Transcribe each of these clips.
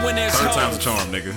And when there's Third time's a charm, nigga.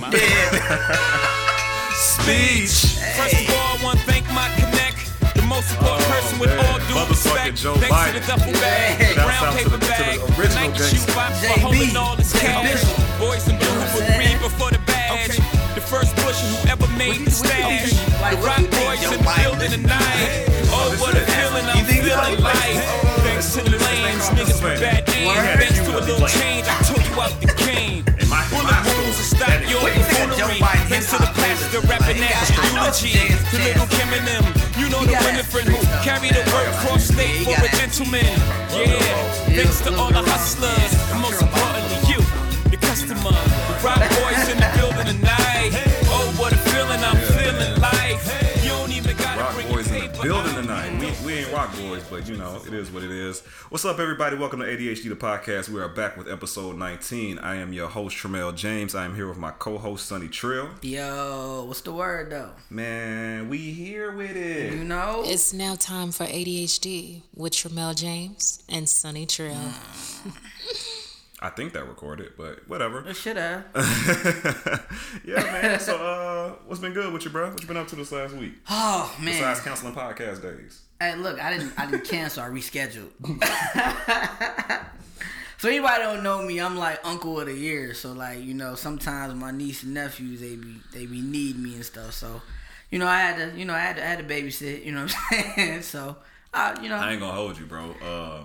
speech. First of all, I want to thank my connect. The most important Oh, person with all due Motherfucking respect. Joe Thanks Biden. to the duffel bag, Hey. brown Shouts to paper the- to the bag, original Nike gangster. shoe box for JB. holding all this cash. Boys and blue know what would I'm read before the badge. The first Busher who ever made the What do you- what do you stash. Like, The rock do you think, boys Joe in the Biden? building tonight. Oh, what a feeling I'm You think feeling so? like. To the lanes, niggas with bad. Word. Thanks to a little change, I took you out the game. Bullet wounds to stop your What do you think of Joe buffoonery. Thanks to the rapping He that got- I know eulogy. To little Kim and them. You know the got winning that friend who carry the word cross state for a gentleman. Yeah. Thanks to all the hustlers. And most importantly, you, the customer. The rock we Rock Boys, but you know, it is what it is. What's up, everybody? Welcome to ADHD, the podcast. We are back with episode 19. I am your host, Tramel James. I am here with my co host, Sonny Trill. Yo, what's the word though? Man, we here with it. You know? It's now time for ADHD with Tramel James and Sunny Trill. I think that recorded, but whatever. It should have. yeah, man. So, uh, what's been good with you, bro? What you been up to this last week? Oh man. Besides counseling podcast days. Hey, look, I didn't I didn't cancel, I rescheduled. so anybody don't know me, I'm like uncle of the year. So like, you know, sometimes my niece and nephews they be they be need me and stuff. So, you know, I had to you know, I had to I had to babysit, you know what I'm saying? So uh, you know I ain't gonna hold you, bro. Uh,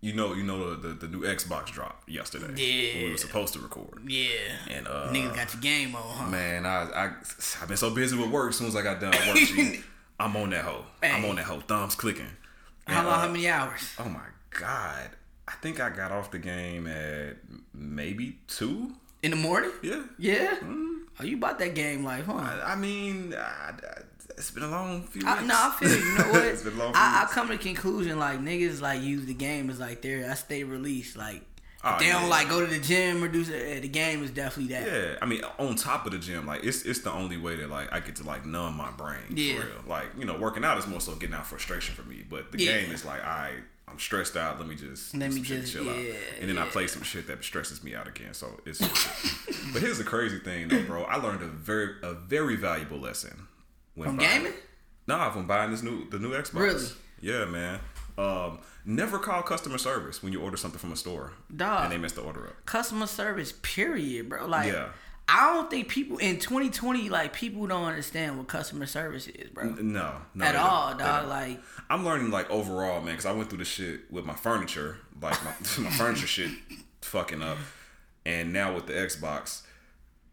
you know, you know the, the, the new Xbox dropped yesterday. Yeah. we were supposed to record. Yeah. And uh, Niggas got your game on, huh? man, I I I've been so busy with work. As soon as I got done work, I'm on that hoe. I'm on that hoe. Thumbs clicking. How And, long, uh, how many hours? Oh my god! I think I got off the game at maybe two. In the morning? Yeah. Yeah? Oh, you bought that game life, huh? I, I mean, I, I, it's been a long few I, weeks. no, I feel you. You know what? it's been a long few I, I come to the conclusion like niggas like use the game as like their I stay released. Like Oh, they yeah. don't like go to the gym or do uh, the game is definitely that. Yeah, I mean, on top of the gym, like it's it's the only way that like I get to like numb my brain. Yeah. For real. Like you know, working out is more so getting out frustration for me, but the Yeah. game is like I I'm stressed out. Let me just Let me just- chill out, and then I play some shit that stresses me out again. So it's. but here's the crazy thing, though, bro. I learned a very a very valuable lesson when From buying- gaming? Nah, from buying this new the new Xbox. Really? Yeah, man. Um, never call customer service when you order something from a store Dog. and they mess the order up. Customer service, period, bro. Like Yeah. I don't think people in 2020 like people don't understand what customer service is, bro. No, no, At all. Dog. Like I'm learning like overall, man, because I went through the shit with my furniture, like my, my furniture shit fucking up, and now with the Xbox,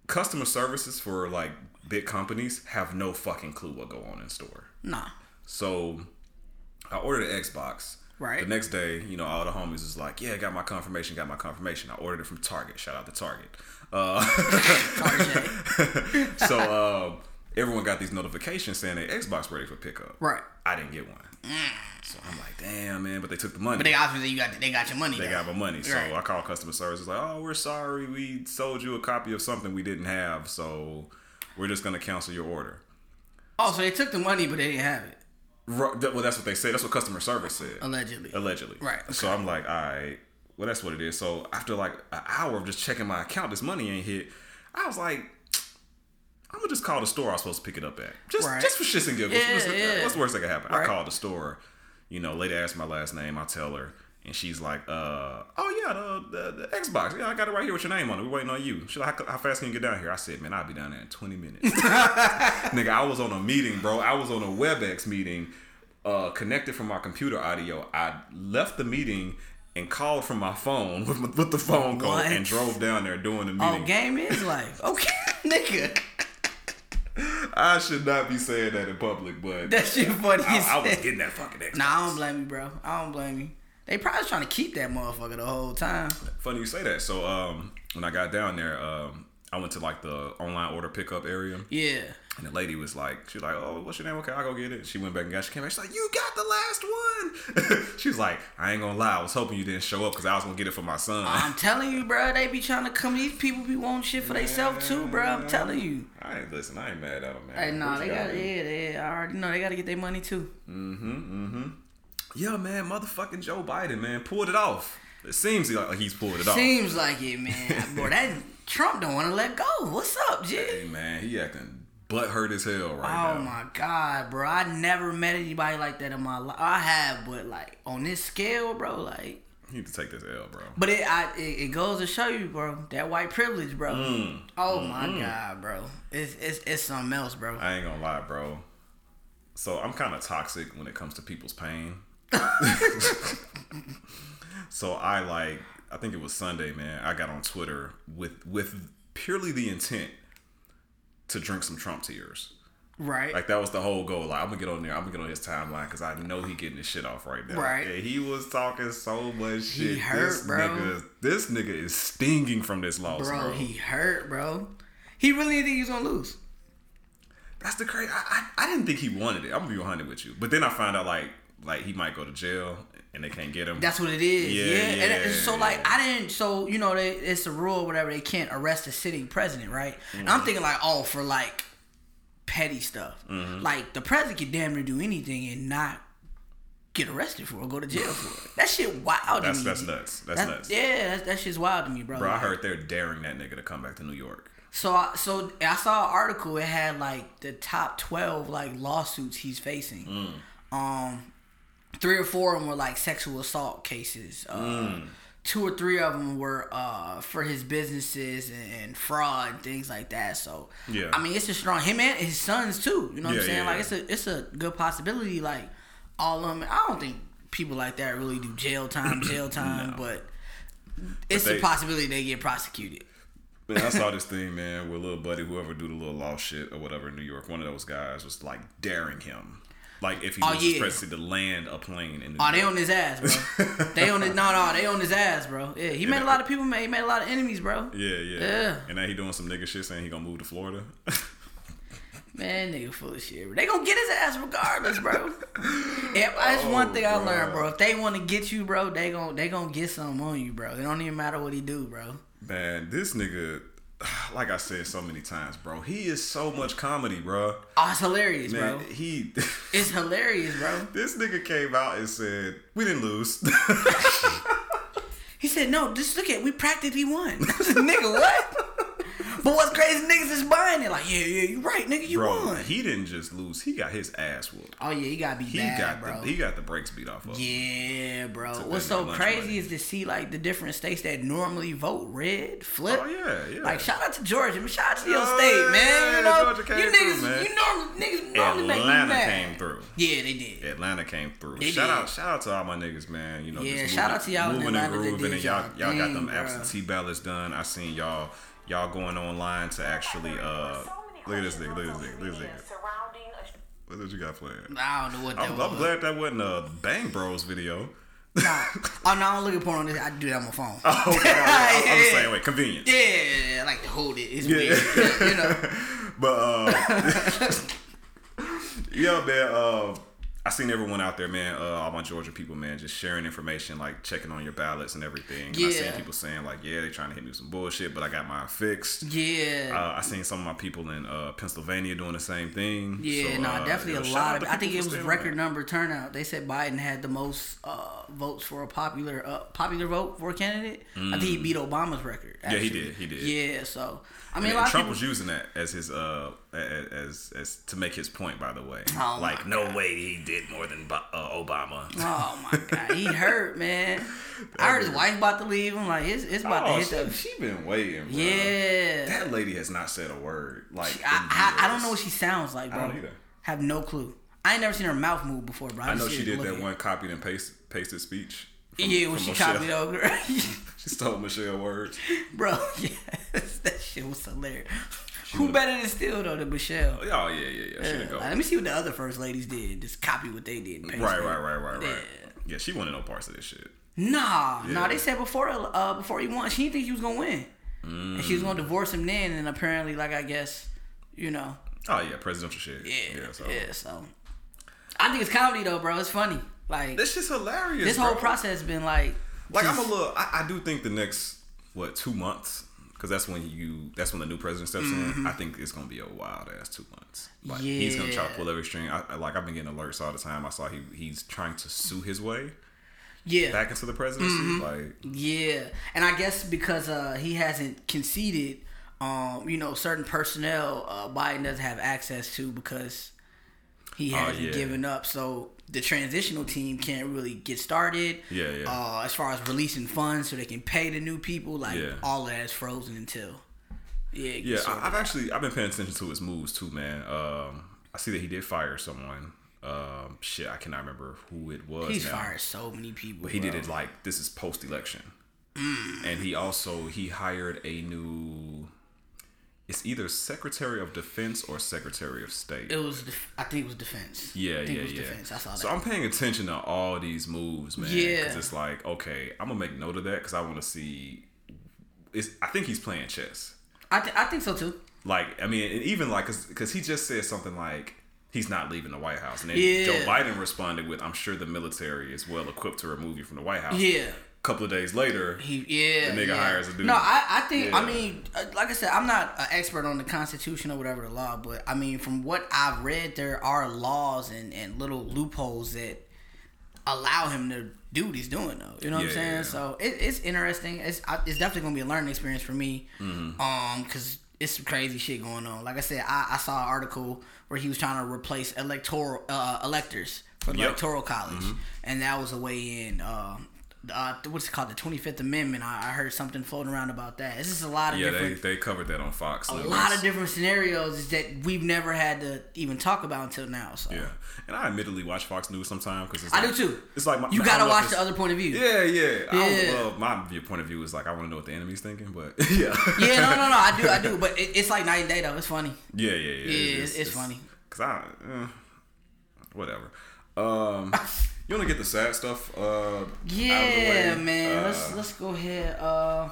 customer services for like big companies have no fucking clue what go on in store. nah. So I ordered an Xbox. Right. The next day, you know, all the homies was like, "Yeah, got my confirmation, got my confirmation." I ordered it from Target. Shout out to Target. Uh, RJ. so uh, everyone got these notifications saying their Xbox ready for pickup. Right. I didn't get one. So I'm like, damn, man. But they took the money. But they obviously you got they got your money. They though. got my money. So Right. I called customer service. It's like, oh, we're sorry. We sold you a copy of something we didn't have. So we're just going to cancel your order. Oh, so they took the money, but they didn't have it Ru- Well, that's what they said. That's what customer service said. allegedly. Allegedly. Right, So I'm like, all right. Well, that's what it is. So after like an hour of just checking my account, this money ain't hit. I was like, I'm gonna just call the store I was supposed to pick it up at. Just Right. just for shits and giggles. Yeah, what's, yeah. Uh, what's the worst that could happen? I call the store. You know, lady asked my last name. I tell her, and she's like, uh, "Oh yeah, the, the the Xbox. Yeah, I got it right here with your name on it. We're waiting on you. She's like, how, how fast can you get down here? I said, man, I'll be down there in 20 minutes. Nigga, I was on a meeting, bro. I was on a WebEx meeting, uh, connected from my computer audio. I left the meeting and called from my phone with, my, with the phone call What? and drove down there doing the meeting. Oh, game is life. Okay, nigga. I should not be saying that in public, but That shit funny. I, I was getting that fucking Xbox. Nah, I don't blame you, bro. I don't blame you. They probably trying to keep that motherfucker the whole time. Funny you say that. So um, when I got down there, um, I went to like the online order pickup area. Yeah. And the lady was like, she was like, oh, what's your name? Okay, I'll go get it. She went back and got. She came back. She's like, you got the last one. she was like, I ain't gonna lie. I was hoping you didn't show up because I was gonna get it for my son. I'm telling you, bro. They be trying to come. These people be wanting shit for themselves too, bro. I'm telling you. I ain't listen. I ain't mad at them, man. Hey, nah, they got gotta yeah, I already know they got to get their money too. Yeah, man, motherfucking Joe Biden, man, pulled it off. It seems like he's pulled it off. Seems like it, man. Boy, that Trump don't want to let go. What's up, G? Hey man, he acting butt hurt as hell right Oh now. Oh my god, bro! I never met anybody like that in my life. I have, but like on this scale, bro, like. He need to take this L, bro. But it, I, it it goes to show you, bro, that white privilege, bro. Mm. Oh my god, bro, it's it's it's something else, bro. I ain't gonna lie, bro. So I'm kind of toxic when it comes to people's pain. so I like, I think it was Sunday, man. I got on Twitter with with purely the intent to drink some Trump tears. Right? Like that was the whole goal. Like I'm gonna get on there. I'm gonna get on his timeline because I know he getting his shit off right now. Right. Yeah, he was talking so much shit. hurt, this bro. nigga, this nigga is stinging from this loss, bro, bro. he hurt, bro. He really didn't think he was gonna lose. That's the crazy. I, I I didn't think he wanted it. I'm gonna be 100 with you. But then I found out like like he might go to jail and they can't get him. That's what it is. Yeah, Yeah. And yeah, so like I didn't. So you know, they, it's a rule, or whatever. They can't arrest a sitting president, right? And I'm thinking like, oh, for like petty stuff. Mm-hmm. Like the president could damn near do anything and not get arrested for or go to jail for it. That shit wild That's to me. that's nuts. That's, That's- nuts. Yeah, that's, that shit's wild to me, bro. Bro, I heard they're daring that nigga to come back to New York. So, I, so I saw an article. It had like the top twelve like lawsuits he's facing. Um, three or four of them were like sexual assault cases. Uh, Two or three of them were uh, for his businesses and, fraud and things like that. So, Yeah. I mean, it's a strong him and his sons too. You know what Yeah, I'm saying? yeah, like yeah. it's a it's a good possibility. Like all of them. I don't think people like that really do jail time, jail time, but. It's they- a possibility they get prosecuted. Man, I saw this thing, man, where little buddy, whoever do the little law shit or whatever in New York, one of those guys was like daring him. Like if he Oh, was yeah. presidency to land a plane in New Oh, they on his ass, bro. they on his no, no, they on his ass, bro. Yeah, he made a lot of people. Made, he made a lot of enemies, bro. Yeah, yeah, Yeah. And now he doing some nigga shit saying he gonna move to Florida. Man, nigga full of shit. They gonna get his ass regardless, bro. yeah, that's oh, one thing I Oh, bro. learned, bro. If they want to get you, bro, they gonna they gonna get something on you, bro. It don't even matter what he do, bro. Man, this nigga, like I said so many times, bro, he is so much comedy, bro. Oh, it's hilarious, Man, bro. he. It's hilarious, bro. this nigga came out and said we didn't lose. He said, "No, just look at we practically won." nigga, what? But what's crazy, niggas is buying it. Like, yeah, yeah, you right, nigga, you bro, won. he didn't just lose; he got his ass whooped. oh yeah, you gotta be He bad, got bro. the he got the brakes beat off of. Yeah, bro. What's so crazy money. is to see like the different states that normally vote red flip. Oh yeah, yeah. Like shout out to Georgia, man. Shout out to your Oh, state, man. You know, Georgia came you through, niggas, man. you normally niggas normally make me Atlanta mad. came through. Yeah, they did. Atlanta came through. They shout did. out, shout out to all my niggas, man. You know, Yeah, just shout moving- out to y'all in moving and grooving, and y'all, y'all got them absentee ballots done. I seen y'all, y'all going online to actually, uh, look at this nigga, look at this nigga, look at this nigga. Look what you got playing. I don't know what that I'm, was. I'm glad that wasn't a Bang Bros video. Nah. Oh no, I don't look at porn on this. I do that on my phone. Oh, okay, I, am the Yeah. same way. Convenience. Yeah, I like to hold it. It's Yeah. weird. You know. But uh, yeah, man. Uh, I seen everyone out there, man. Uh, all my Georgia people, man, just sharing information, like checking on your ballots and everything. And I seen people saying like, yeah, they trying to hit me with some bullshit, but I got mine fixed. Yeah. Uh, I seen some of my people in uh, Pennsylvania doing the same thing. Yeah, So, no, uh, definitely a lot of. I think it was record on number turnout. They said Biden had the most uh, votes for a popular uh, popular vote for a candidate. I think he beat Obama's record. Mm. Yeah, he did, he did. Yeah, so I And, mean, a and Trump of was using that as his uh as as, to make his point. By the way, Oh, like no way he did more than uh, Obama. Oh my god, he hurt, man. I heard his wife about to leave him. Like it's it's about to Oh, hit she, the. she been waiting. Bro. Yeah. That lady has not said a word. Like in I, I, I don't know what she sounds like, bro. I don't either. Have no clue. I ain't never seen her mouth move before, bro. I just know she did that one copied and paste, pasted speech. from- Yeah, when she Michelle. copied over, She stole Michelle words. bro. Yes, that shit was hilarious. Who better than steal though than Michelle? Oh yeah, yeah, yeah. She Yeah, go. like, let me see what the other first ladies did. Just copy what they did. Right, right, right, right, right. Yeah. Yeah, she wanted no parts of this shit. Nah, Yeah. nah. They said before uh before he won, she didn't think he was gonna win, and she was gonna divorce him then. And apparently, like I guess, you know, Oh yeah, presidential shit. yeah, yeah. So yeah. So I think it's comedy though, bro. It's funny. Like this shit's hilarious. this whole bro. process been like, Like I'm a little. I, I do think the next what two months because that's when you that's when the new president steps in. I think it's gonna be a wild ass two months. Like he's gonna try to pull every string. I, I- like I've been getting alerts all the time. I saw he he's trying to sue his way. Yeah. back into the presidency. Mm-hmm. Like, Yeah, and I guess because uh, he hasn't conceded, um, you know, certain personnel uh, Biden doesn't have access to because he Oh, hasn't yeah. given up. So the transitional team can't really get started. Yeah, yeah. Uh, as far as releasing funds so they can pay the new people, like Yeah. all of that is frozen until. Yeah, yeah, I, I've out. actually I've been paying attention to his moves too, man. Um, I see that he did fire someone. Um, shit, I cannot remember who it was. He's now. fired so many people. But he did it like this is post election, Mm. and he also he hired a new. It's either Secretary of Defense or Secretary of State. It was, def- I think it was defense. Yeah, yeah, it was yeah. defense. I saw that. So I'm paying attention to all these moves, man. Yeah. Because it's like, okay, I'm gonna make note of that because I want to see. It's. I think he's playing chess. I, th- I think so too. Like, I mean, and even like, cause, cause he just said something like he's not leaving the White House, and then Yeah. Joe Biden responded with, "I'm sure the military is well equipped to remove you from the White House." Yeah. Couple of days later, He yeah. The nigga yeah. hires a dude. No, I, I think I mean, uh, like I said, I'm not an expert on the Constitution or whatever the law, but I mean, from what I've read, there are laws and, and little loopholes that allow him to do what he's doing, though. You know what I'm Yeah, saying? yeah. So it, it's interesting. It's I, it's definitely gonna be a learning experience for me, Mm-hmm. um, because it's some crazy shit going on. Like I said, I, I saw an article where he was trying to replace electoral uh, electors for the Yep. electoral college, Mm-hmm. and that was a way in. Um, uh, what's it called? The Twenty Fifth Amendment. I, I heard something floating around about that. It's just a lot of yeah, they, different, they covered that on Fox. a News. lot of different scenarios that we've never had to even talk about until now. So Yeah, and I admittedly watch Fox News sometimes because I do too. It's like my, you gotta don't know if watch the other point of view. Yeah, yeah. Yeah. well, my view, point of view is like I want to know what the enemy's thinking, but yeah, Yeah, no, no, no. I do, I do. But it, it's like night and day though. It's funny. yeah, yeah, yeah. Yeah, it's- it's funny. Cause I, eh, whatever. Um, you want to get the sad stuff? Uh, out of the Yeah, man. Uh, let's let's go ahead. Uh,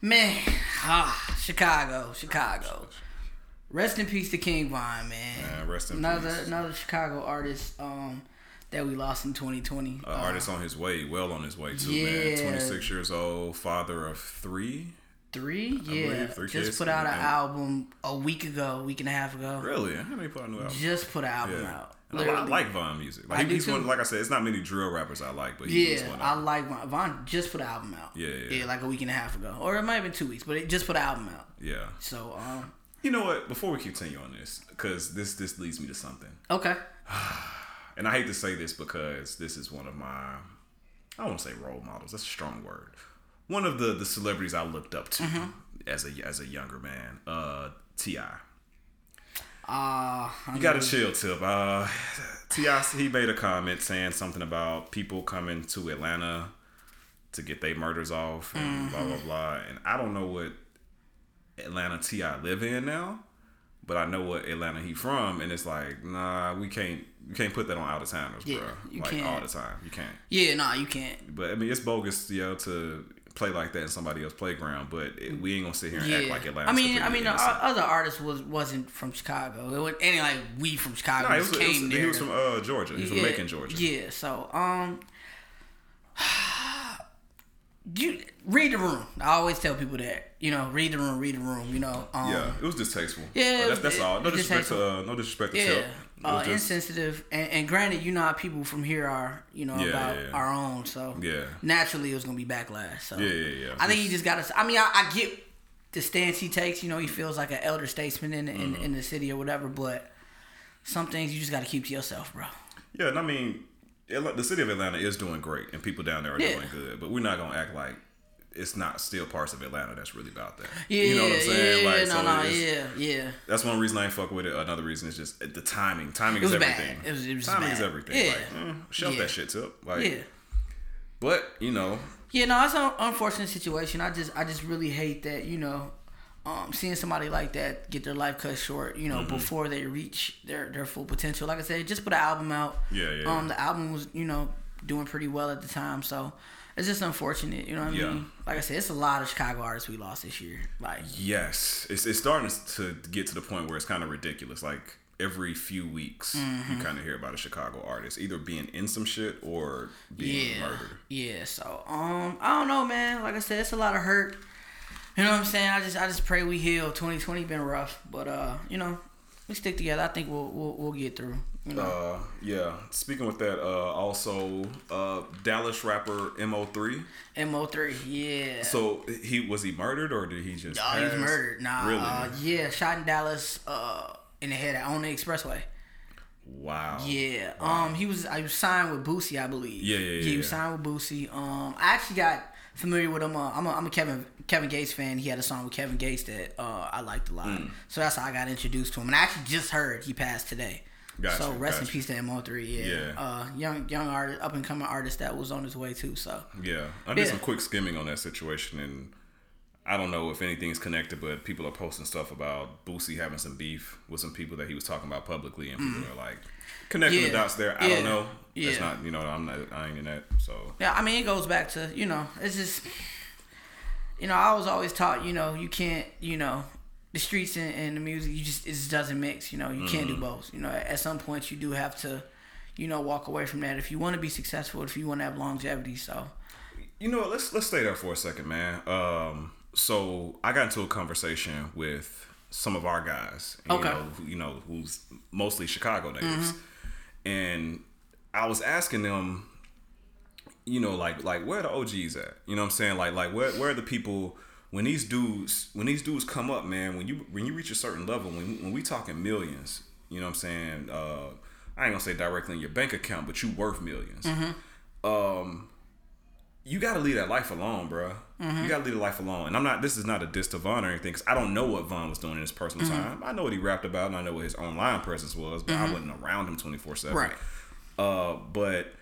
man, ah, Chicago, Chicago. Rest in peace to King Von, man. Man, rest in another peace. another Chicago artist um that we lost in 2020. uh, artist on his way, well on his way too, yeah. man. Twenty six years old, father of three. Three, yeah. believe three Just kids. put out an album a week ago, a week and a half ago. Really? How many put out a new album? Just put an album Yeah. out. And I, I like Von music. Like I he's one. Like I said, it's not many drill rappers I like, but Yeah, one. I Of them. like Von. Von just put the album out. Yeah, yeah. yeah, like a week and a half ago, or it might have been two weeks, but it just put the album out. Yeah. So, um, You know what? Before we continue on this, because this this leads me to something, okay, and I hate to say this because this is one of my I won't say role models. That's a strong word. One of the the celebrities I looked up to Mm-hmm. as a as a younger man, uh, Ti. Uh, You gotta chill, Tip. Uh, T.I. he made a comment saying something about people coming to Atlanta to get their murders off and blah blah blah. And I don't know what Atlanta T.I. live in now, but I know what Atlanta he from, and it's like, nah, we can't you can't put that on out of towners, Yeah, bro. you like can't. all the time, you can't. yeah, nah, you can't. But I mean, it's bogus, you know, to play like that in somebody else's playground. But it, we ain't gonna sit here and Yeah, act like Atlanta. I mean, I mean, the other artist was wasn't from Chicago. It was any like we from Chicago just was, it was- came he was from uh, Georgia. He was from Macon, Georgia. Yeah, so um, you read the room. I always tell people that. You know, read the room, read the room. You know, um, Yeah, it was distasteful. Yeah, But that's, that's it- all. No disrespect to uh, no disrespect to Yeah, Tip. Uh, just- insensitive, and, and granted, you know how people from here are, you know, Yeah, about yeah. our own. So Yeah. naturally, it was gonna be backlash. So Yeah, yeah, yeah. I think he just got to. I mean, I, I get the stance he takes. You know, he feels like an elder statesman in in, Mm-hmm. in the city or whatever. But some things you just got to keep to yourself, bro. Yeah, and I mean, the city of Atlanta is doing great, and people down there are Yeah. doing good. But we're not gonna act like it's not still parts of Atlanta that's really about that. Yeah, you know what I'm saying? yeah, like, no, so no, yeah, yeah. That's one reason I ain't fuck with it. Another reason is just the timing. Timing is everything. It was- it was timing is everything. Yeah. Like, mm, shelf Yeah. that shit tip. Like, Yeah. but you know, Yeah, no, it's an unfortunate situation. I just, I just really hate that. You know, um, seeing somebody like that get their life cut short. You know, Mm-hmm. before they reach their their full potential. Like I said, just put an album out. Yeah, yeah. Um, the album was, you know, doing pretty well at the time. So it's just unfortunate. You know what I Yeah. mean? Like I said, it's a lot of Chicago artists we lost this year. Like, Yes, it's it's starting to get to the point where it's kind of ridiculous. Like every few weeks, Mm-hmm. you kind of hear about a Chicago artist either being in some shit or being yeah, murdered. yeah. So, um, I don't know, man. Like I said, it's a lot of hurt. You know what I'm saying? I just, I just pray we heal. 2020 been rough, but uh, you know, we stick together. I think we'll, we'll, we'll get through. Uh, yeah. Speaking with that, uh, also uh, Dallas rapper Mo3. Mo3, yeah. So he was he murdered or did he just? Oh, he was murdered. Nah, Really? uh, yeah, shot in Dallas, uh, in the head on the expressway. wow. Yeah. Um, he was I was signed with Boosie, I believe. Yeah, yeah, yeah, He was yeah. signed with Boosie. Um, I actually got familiar with him. Uh, I'm a, I'm a Kevin Kevin Gates fan. He had a song with Kevin Gates that uh I liked a lot. Mm. So that's how I got introduced to him. And I actually just heard he passed today. Gotcha, so rest in peace to Mo3. Yeah. Yeah. Uh, young young artist, up and coming artist that was on his way too. So Yeah, I did Yeah. some quick skimming on that situation, and I don't know if anything's connected, but people are posting stuff about Boosie having some beef with some people that he was talking about publicly, and people are like connecting the Mm. Dots there. I Yeah. don't know. It's Yeah. not, you know, I'm not, I ain't in that. So Yeah, I mean, it goes back to you know, it's just you know, I was always taught you know you can't you know the streets and, and the music you just it just doesn't mix. You know, you can't do both. You know, at some point you do have to you know walk away from that if you want to be successful, if you want to have longevity. So you know, let's let's stay there for a second, man. Um, so I got into a conversation with some of our guys, you Okay. know, who, you know, who's mostly Chicago natives, Mm-hmm. and I was asking them, you know, like like where the OGs at? You know what I'm saying? Like like where where are the people when these dudes when these dudes come up, man? When you when you reach a certain level, when when we talking millions, you know what I'm saying? Uh, I ain't gonna say directly in your bank account, but you worth 1000000s Um, you gotta leave that life alone, bro. You gotta leave the life alone. And I'm not. This is not a diss to Von or anything. Cause I don't know what Von was doing in his personal time. I know what he rapped about, and I know what his online presence was, but I wasn't around him 24 seven. Right. Uh, but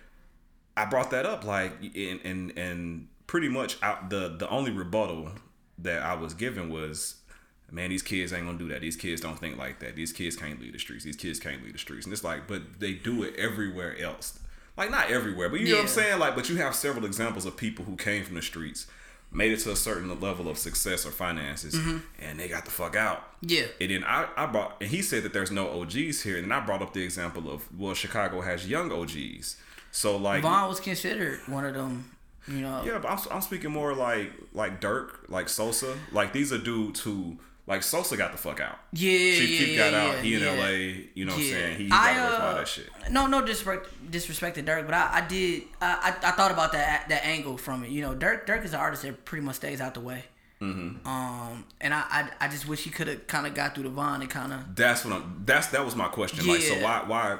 I brought that up, like, and and and pretty much out the the only rebuttal that I was given was, man, these kids ain't gonna do that. These kids don't think like that. These kids can't leave the streets. These kids can't leave the streets. And it's like, but they do it everywhere else. Like not everywhere, but you know what I'm saying. Like, but you have several examples of people who came from the streets, made it to a certain level of success or finances, mm-hmm. and they got the fuck out. Yeah. And then I, I brought, and he said that there's no OGs here, and I brought up the example of well, Chicago has young OGs. So like, Von was considered one of them. You know. yeah, but I'm, I'm speaking more like like Durk, like Sosa. Like these are dudes who like Sosa got the fuck out. Yeah, Chief yeah, Keef yeah, got yeah, out. He in yeah. LA. You know what I'm saying? He, I, got away from all uh, that shit. No, no disrespect, disrespect to Durk, but I, I did. I, I, I thought about that that angle from it. You know, Durk Durk is an artist that pretty much stays out the way. Mm-hmm. Um, and I, I I just wish he could have kind of got through the Von and kind of. That's what I'm. That's that was my question. Like, so why why?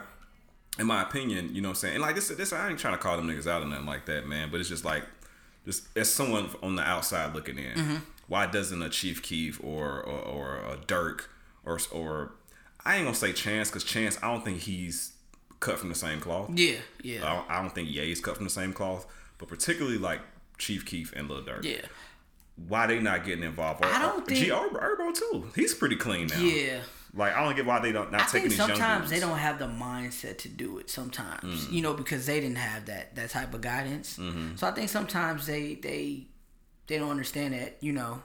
In my opinion, you know what I'm saying, and like this, this I ain't trying to call them niggas out or nothing like that, man. But it's just like, just as someone on the outside looking in, Mm-hmm. why doesn't a Chief Keef or or, or a Durk or or I ain't gonna say Chance because Chance I don't think he's cut from the same cloth. Yeah, yeah, I, don't, I don't think Ye's cut from the same cloth, but particularly like Chief Keef and Lil Durk. yeah, Why they not getting involved? Or, I don't think- G Herbo too. He's pretty clean now. yeah. Like I don't get why they don't not I taking these young sometimes they don't have the mindset to do it. Sometimes, Mm. you know, because they didn't have that that type of guidance. Mm-hmm. So I think sometimes they they they don't understand that. You know,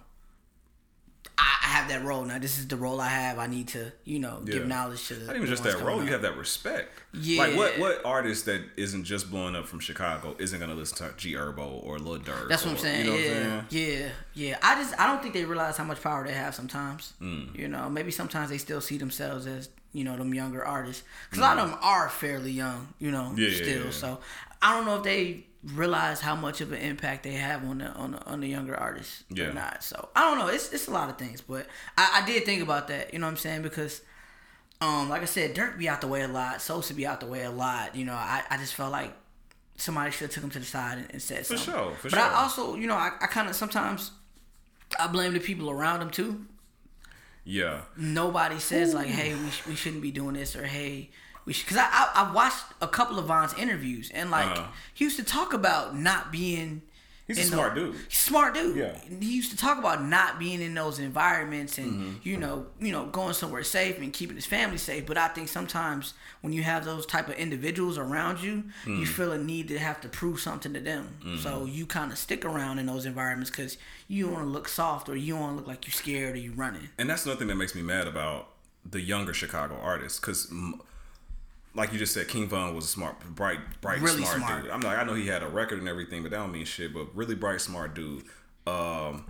I, I have that role now. This is the role I have. I need to, you know, give knowledge to the. Not even just that role. You have that respect. Yeah. Like what what artist that isn't just blowing up from Chicago isn't gonna listen to G Herbo or Lil Durk? That's what I'm saying. You know yeah, what I'm saying? yeah, yeah. I just I don't think they realize how much power they have sometimes. Mm. You know, maybe sometimes they still see themselves as you know them younger artists because a lot of them are fairly young. You know, Mm. Yeah, yeah, still. yeah. So I don't know if they realize how much of an impact they have on the on the, on the younger artists Yeah. or not. So I don't know. It's it's a lot of things, but I, I did think about that. You know what I'm saying? Because um, like I said, Durk be out the way a lot. Sosa be out the way a lot. You know, I, I just felt like somebody should have took him to the side and, and said For something. sure, for but sure. I also, you know, I, I kind of sometimes I blame the people around him too. Yeah. Nobody says like, "Hey, we, sh- we shouldn't be doing this," or "Hey, we should." Because I, I I watched a couple of Von's interviews and like Uh-huh. he used to talk about not being. He's a smart dude. Smart dude. Yeah. Mm-hmm. He used to talk about not being in those environments and you know, you know, going somewhere safe and keeping his family safe. But I think sometimes when you have those type of individuals around you, Mm. you feel a need to have to prove something to them. Mm-hmm. So you kind of stick around in those environments because you want to look soft or you want to look like you're scared or you running. And that's another thing that makes me mad about the younger Chicago artists, because, like you just said, King Von was a smart, bright, bright, Really smart, smart. dude. I'm like, I know he had a record and everything, but that don't mean shit. But really bright, smart dude. Um,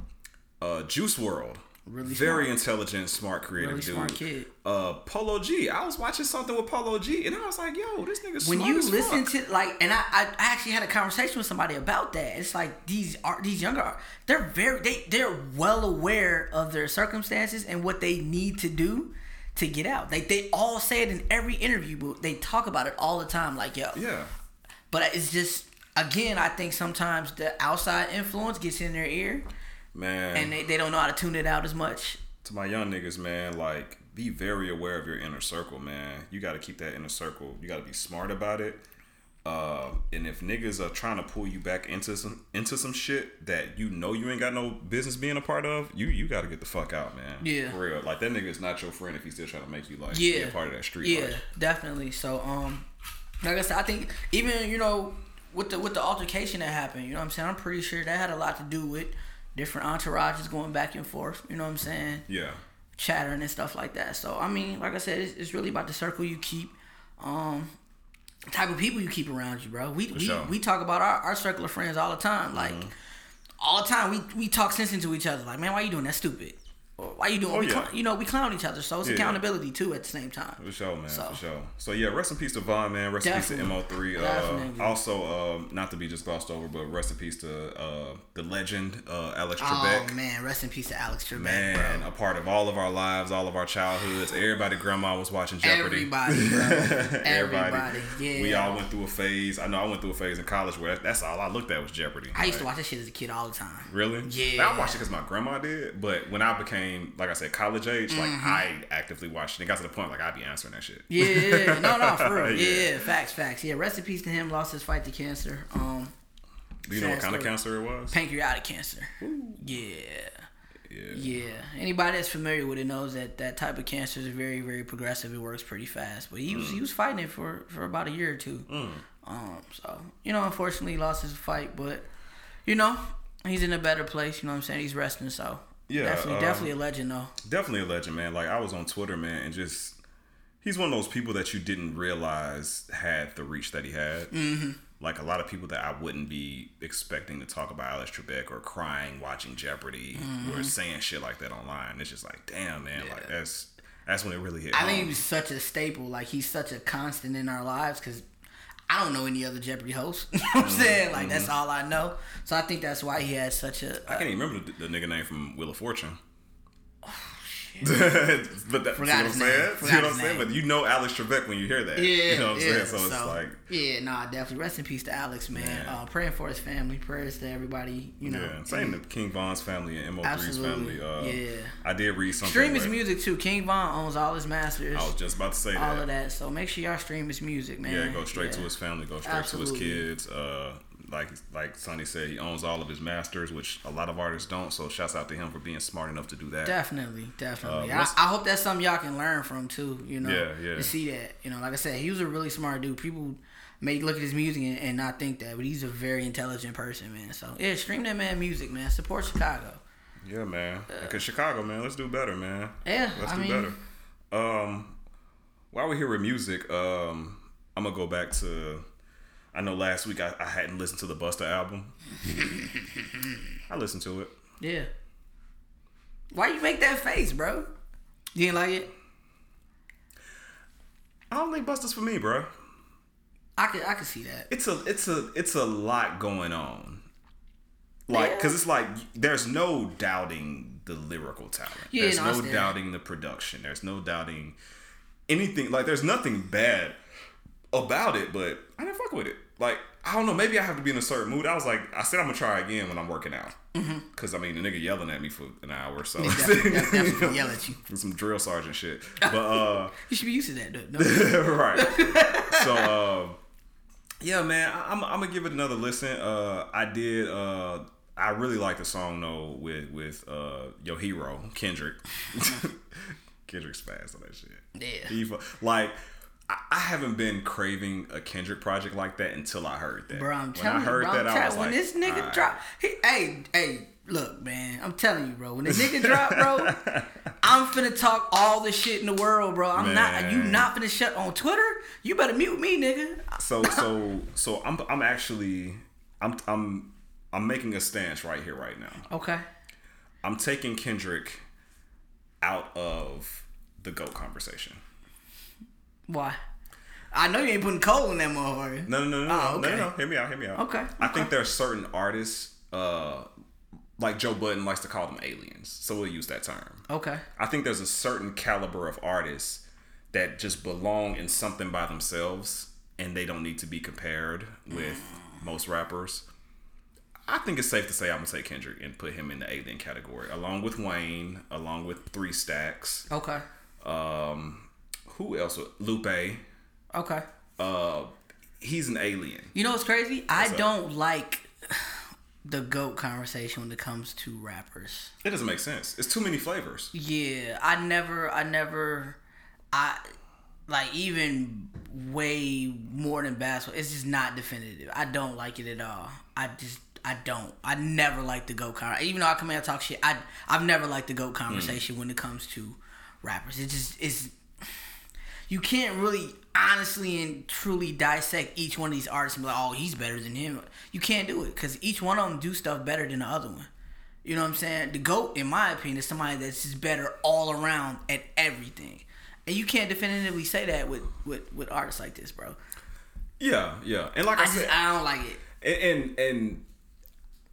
uh, Juice WRLD. Really very smart. intelligent, smart, creative Really dude. smart kid. Uh, Polo G. I was watching something with Polo G, and I was like, "Yo, this nigga when smart you listen fuck. to like and I, I I actually had a conversation with somebody about that it's like these are these younger they're very they they're well aware of their circumstances and what they need to do to get out like they all say it in every interview but they talk about it all the time like yo yeah, but it's just again i think sometimes the outside influence gets in their ear man." and they, they don't know how to tune it out as much to my young niggas, man, like be very aware of your inner circle, man. You got to keep that inner circle. You got to be smart about it. Uh, and if niggas are trying to pull you back into some into some shit that you know you ain't got no business being a part of, you you got to get the fuck out, man. Yeah. for real. Like that nigga is not your friend if he's still trying to make you like yeah be a part of that street. yeah life. definitely so um like i said i think even you know with the with the altercation that happened you know what i'm saying i'm pretty sure that had a lot to do with different entourages going back and forth you know what i'm saying yeah, chattering and stuff like that so i mean like i said it's, it's really about the circle you keep um type of people you keep around you bro we we, sure. Mm-hmm. we talk about our, our circle of friends all the time like all the time we we talk sense into each other like man why you doing that stupid why you doing Oh, we yeah. clown, you know we clown each other so it's Yeah. accountability too at the same time For sure, man. So- For sure. So yeah, rest in peace to Von, man. Rest in peace to Mo3. Uh, also, um, not to be just glossed over, but rest in peace to uh, the legend uh, Alex Trebek. Oh man, rest in peace to Alex Trebek, Man, bro. a part of all of our lives, all of our childhoods. Everybody, grandma was watching Jeopardy. Everybody, bro. Everybody. Everybody, yeah. We all went through a phase. I know I went through a phase in college where that's all I looked at was Jeopardy. I used to watch that shit as a kid all the time. Really? Yeah. I watched it because my grandma did, but when I became, like I said, college age, like Mm-hmm. I actively watched it. It got to the point like I'd be answering that shit. Yeah, yeah, no, no, for real. Yeah, Yeah. yeah, facts, facts. Yeah, rest in peace to him. Lost his fight to cancer. Um, Do you know what kind of cancer it was? pancreatic cancer. Yeah, Yeah. yeah. Anybody that's familiar with it knows that that type of cancer is very, very progressive. It works pretty fast. But he was he was fighting it for for about a year or two. Um, so you know, unfortunately, he lost his fight, but you know, he's in a better place. You know what I'm saying? He's resting. So Yeah, definitely, um, definitely a legend though. Definitely a legend, man. Like I was on Twitter, man, and just he's one of those people that you didn't realize had the reach that he had. Mm-hmm. Like a lot of people that I wouldn't be expecting to talk about Alex Trebek or crying watching Jeopardy Mm-hmm. or saying shit like that online. It's just like, damn, man, like that's that's when it really hit. I think home. he was such a staple. Like he's such a constant in our lives because I don't know any other Jeopardy host. you know what I'm Mm-hmm. saying? Like that's all I know. So I think that's why he had such a. I can't even remember the, the nigga name from Wheel of Fortune. But that, Forgot see what I'm saying? See what I'm saying? But you know Alex Trebek when you hear that. yeah, you know what I'm yeah. saying? So, it's like, yeah, nah, definitely. Rest in peace to Alex, man. Man. Uh, praying for his family. Prayers to everybody. You know, yeah. Same to King Von's family and Mo3's Absolutely. family. Uh, Yeah. I did read something. Stream his music too. King Von owns all his masters. I was just about to say all that. of that. So make sure y'all stream his music, man. Yeah, go straight to his family, go straight Absolutely. to his kids. Uh, like like Sonny said, he owns all of his masters, which a lot of artists don't. So shouts out to him for being smart enough to do that. Definitely, definitely. Uh, I, I hope that's something y'all can learn from too. You know, Yeah, yeah. To see that, you know, like I said, he was a really smart dude. People may look at his music and, and not think that, but he's a very intelligent person, man. So yeah, stream that man music, man. Support Chicago. Yeah, man. Because Chicago, man, let's do better, man. Yeah, let's I do mean- better. Um, while we're here with music, um, I'm gonna go back to. I know last week I, I hadn't listened to the Busta album. I listened to it. Yeah. Why you make that face, bro? You didn't like it? I don't think Busta's for me, bro. I could, I could see that. it's a it's a it's a lot going on like Yeah. because it's like there's no doubting the lyrical talent Yeah, there's no, no doubting the production there's no doubting anything like there's nothing bad about it but i didn't fuck with it like i don't know maybe i have to be in a certain mood i was like i said i'm gonna try again when i'm working out because i mean the nigga yelling at me for an hour so Definitely, definitely yell at you. some drill sergeant shit but uh You should be used to that. No. right. So, um, yeah, man, I'm, I'm gonna give it another listen. Uh, I did. Uh, I really like the song though with with uh, your hero Kendrick. Kendrick's fast on that shit. Yeah. He like. I haven't been craving a Kendrick project like that until I heard that. Bro, I'm when telling I heard you, bro, that, I'm I was when like, this nigga "Alright." drop, he, hey, hey, look, man, I'm telling you, bro, when the nigga drop, bro, I'm finna talk all the shit in the world, bro. I'm not, you not finna shut on Twitter. You better mute me, nigga. So so so I'm I'm actually I'm I'm I'm making a stance right here right now. Okay. I'm taking Kendrick out of the GOAT conversation. Why? I know you ain't putting coal in that motherfucker. No, no, no, no, Oh, no, okay. no, no. Hear me out. Hear me out. Okay, I okay. think there are certain artists, uh, like Joe Budden likes to call them aliens, so we'll use that term. Okay. I think there's a certain caliber of artists that just belong in something by themselves, and they don't need to be compared with most rappers. I think it's safe to say I'm gonna take Kendrick and put him in the alien category, along with Wayne, along with Three Stacks. Okay. Um, who else? Lupe. Okay. Uh, he's an alien. You know what's crazy? I up? don't like the goat conversation when it comes to rappers. It doesn't make sense. It's too many flavors. Yeah, I never, I never, I like even way more than basketball. It's just not definitive. I don't like it at all. I just, I don't. I never like the goat conversation. Even though I come here and talk shit, I, I've never liked the goat conversation when it comes to rappers. It just, it's, you can't really honestly and truly dissect each one of these artists and be like, oh, he's better than him. You can't do it because each one of them do stuff better than the other one. You know what I'm saying? The GOAT, in my opinion, is somebody that's just better all around at everything. And you can't definitively say that with, with, with artists like this, bro. Yeah, yeah. And like I, I said, just, I don't like it. and, and and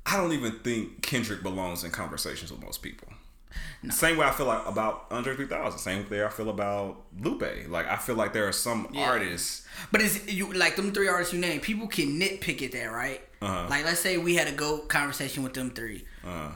I don't even think Kendrick belongs in conversations with most people. Same way I feel like about Andre 3000. Same way I feel about Lupe. Like I feel like there are some artists. But it's you like them three artists you name. People can nitpick at that, right? Uh-huh. Like let's say we had a go conversation with them 3 Uh,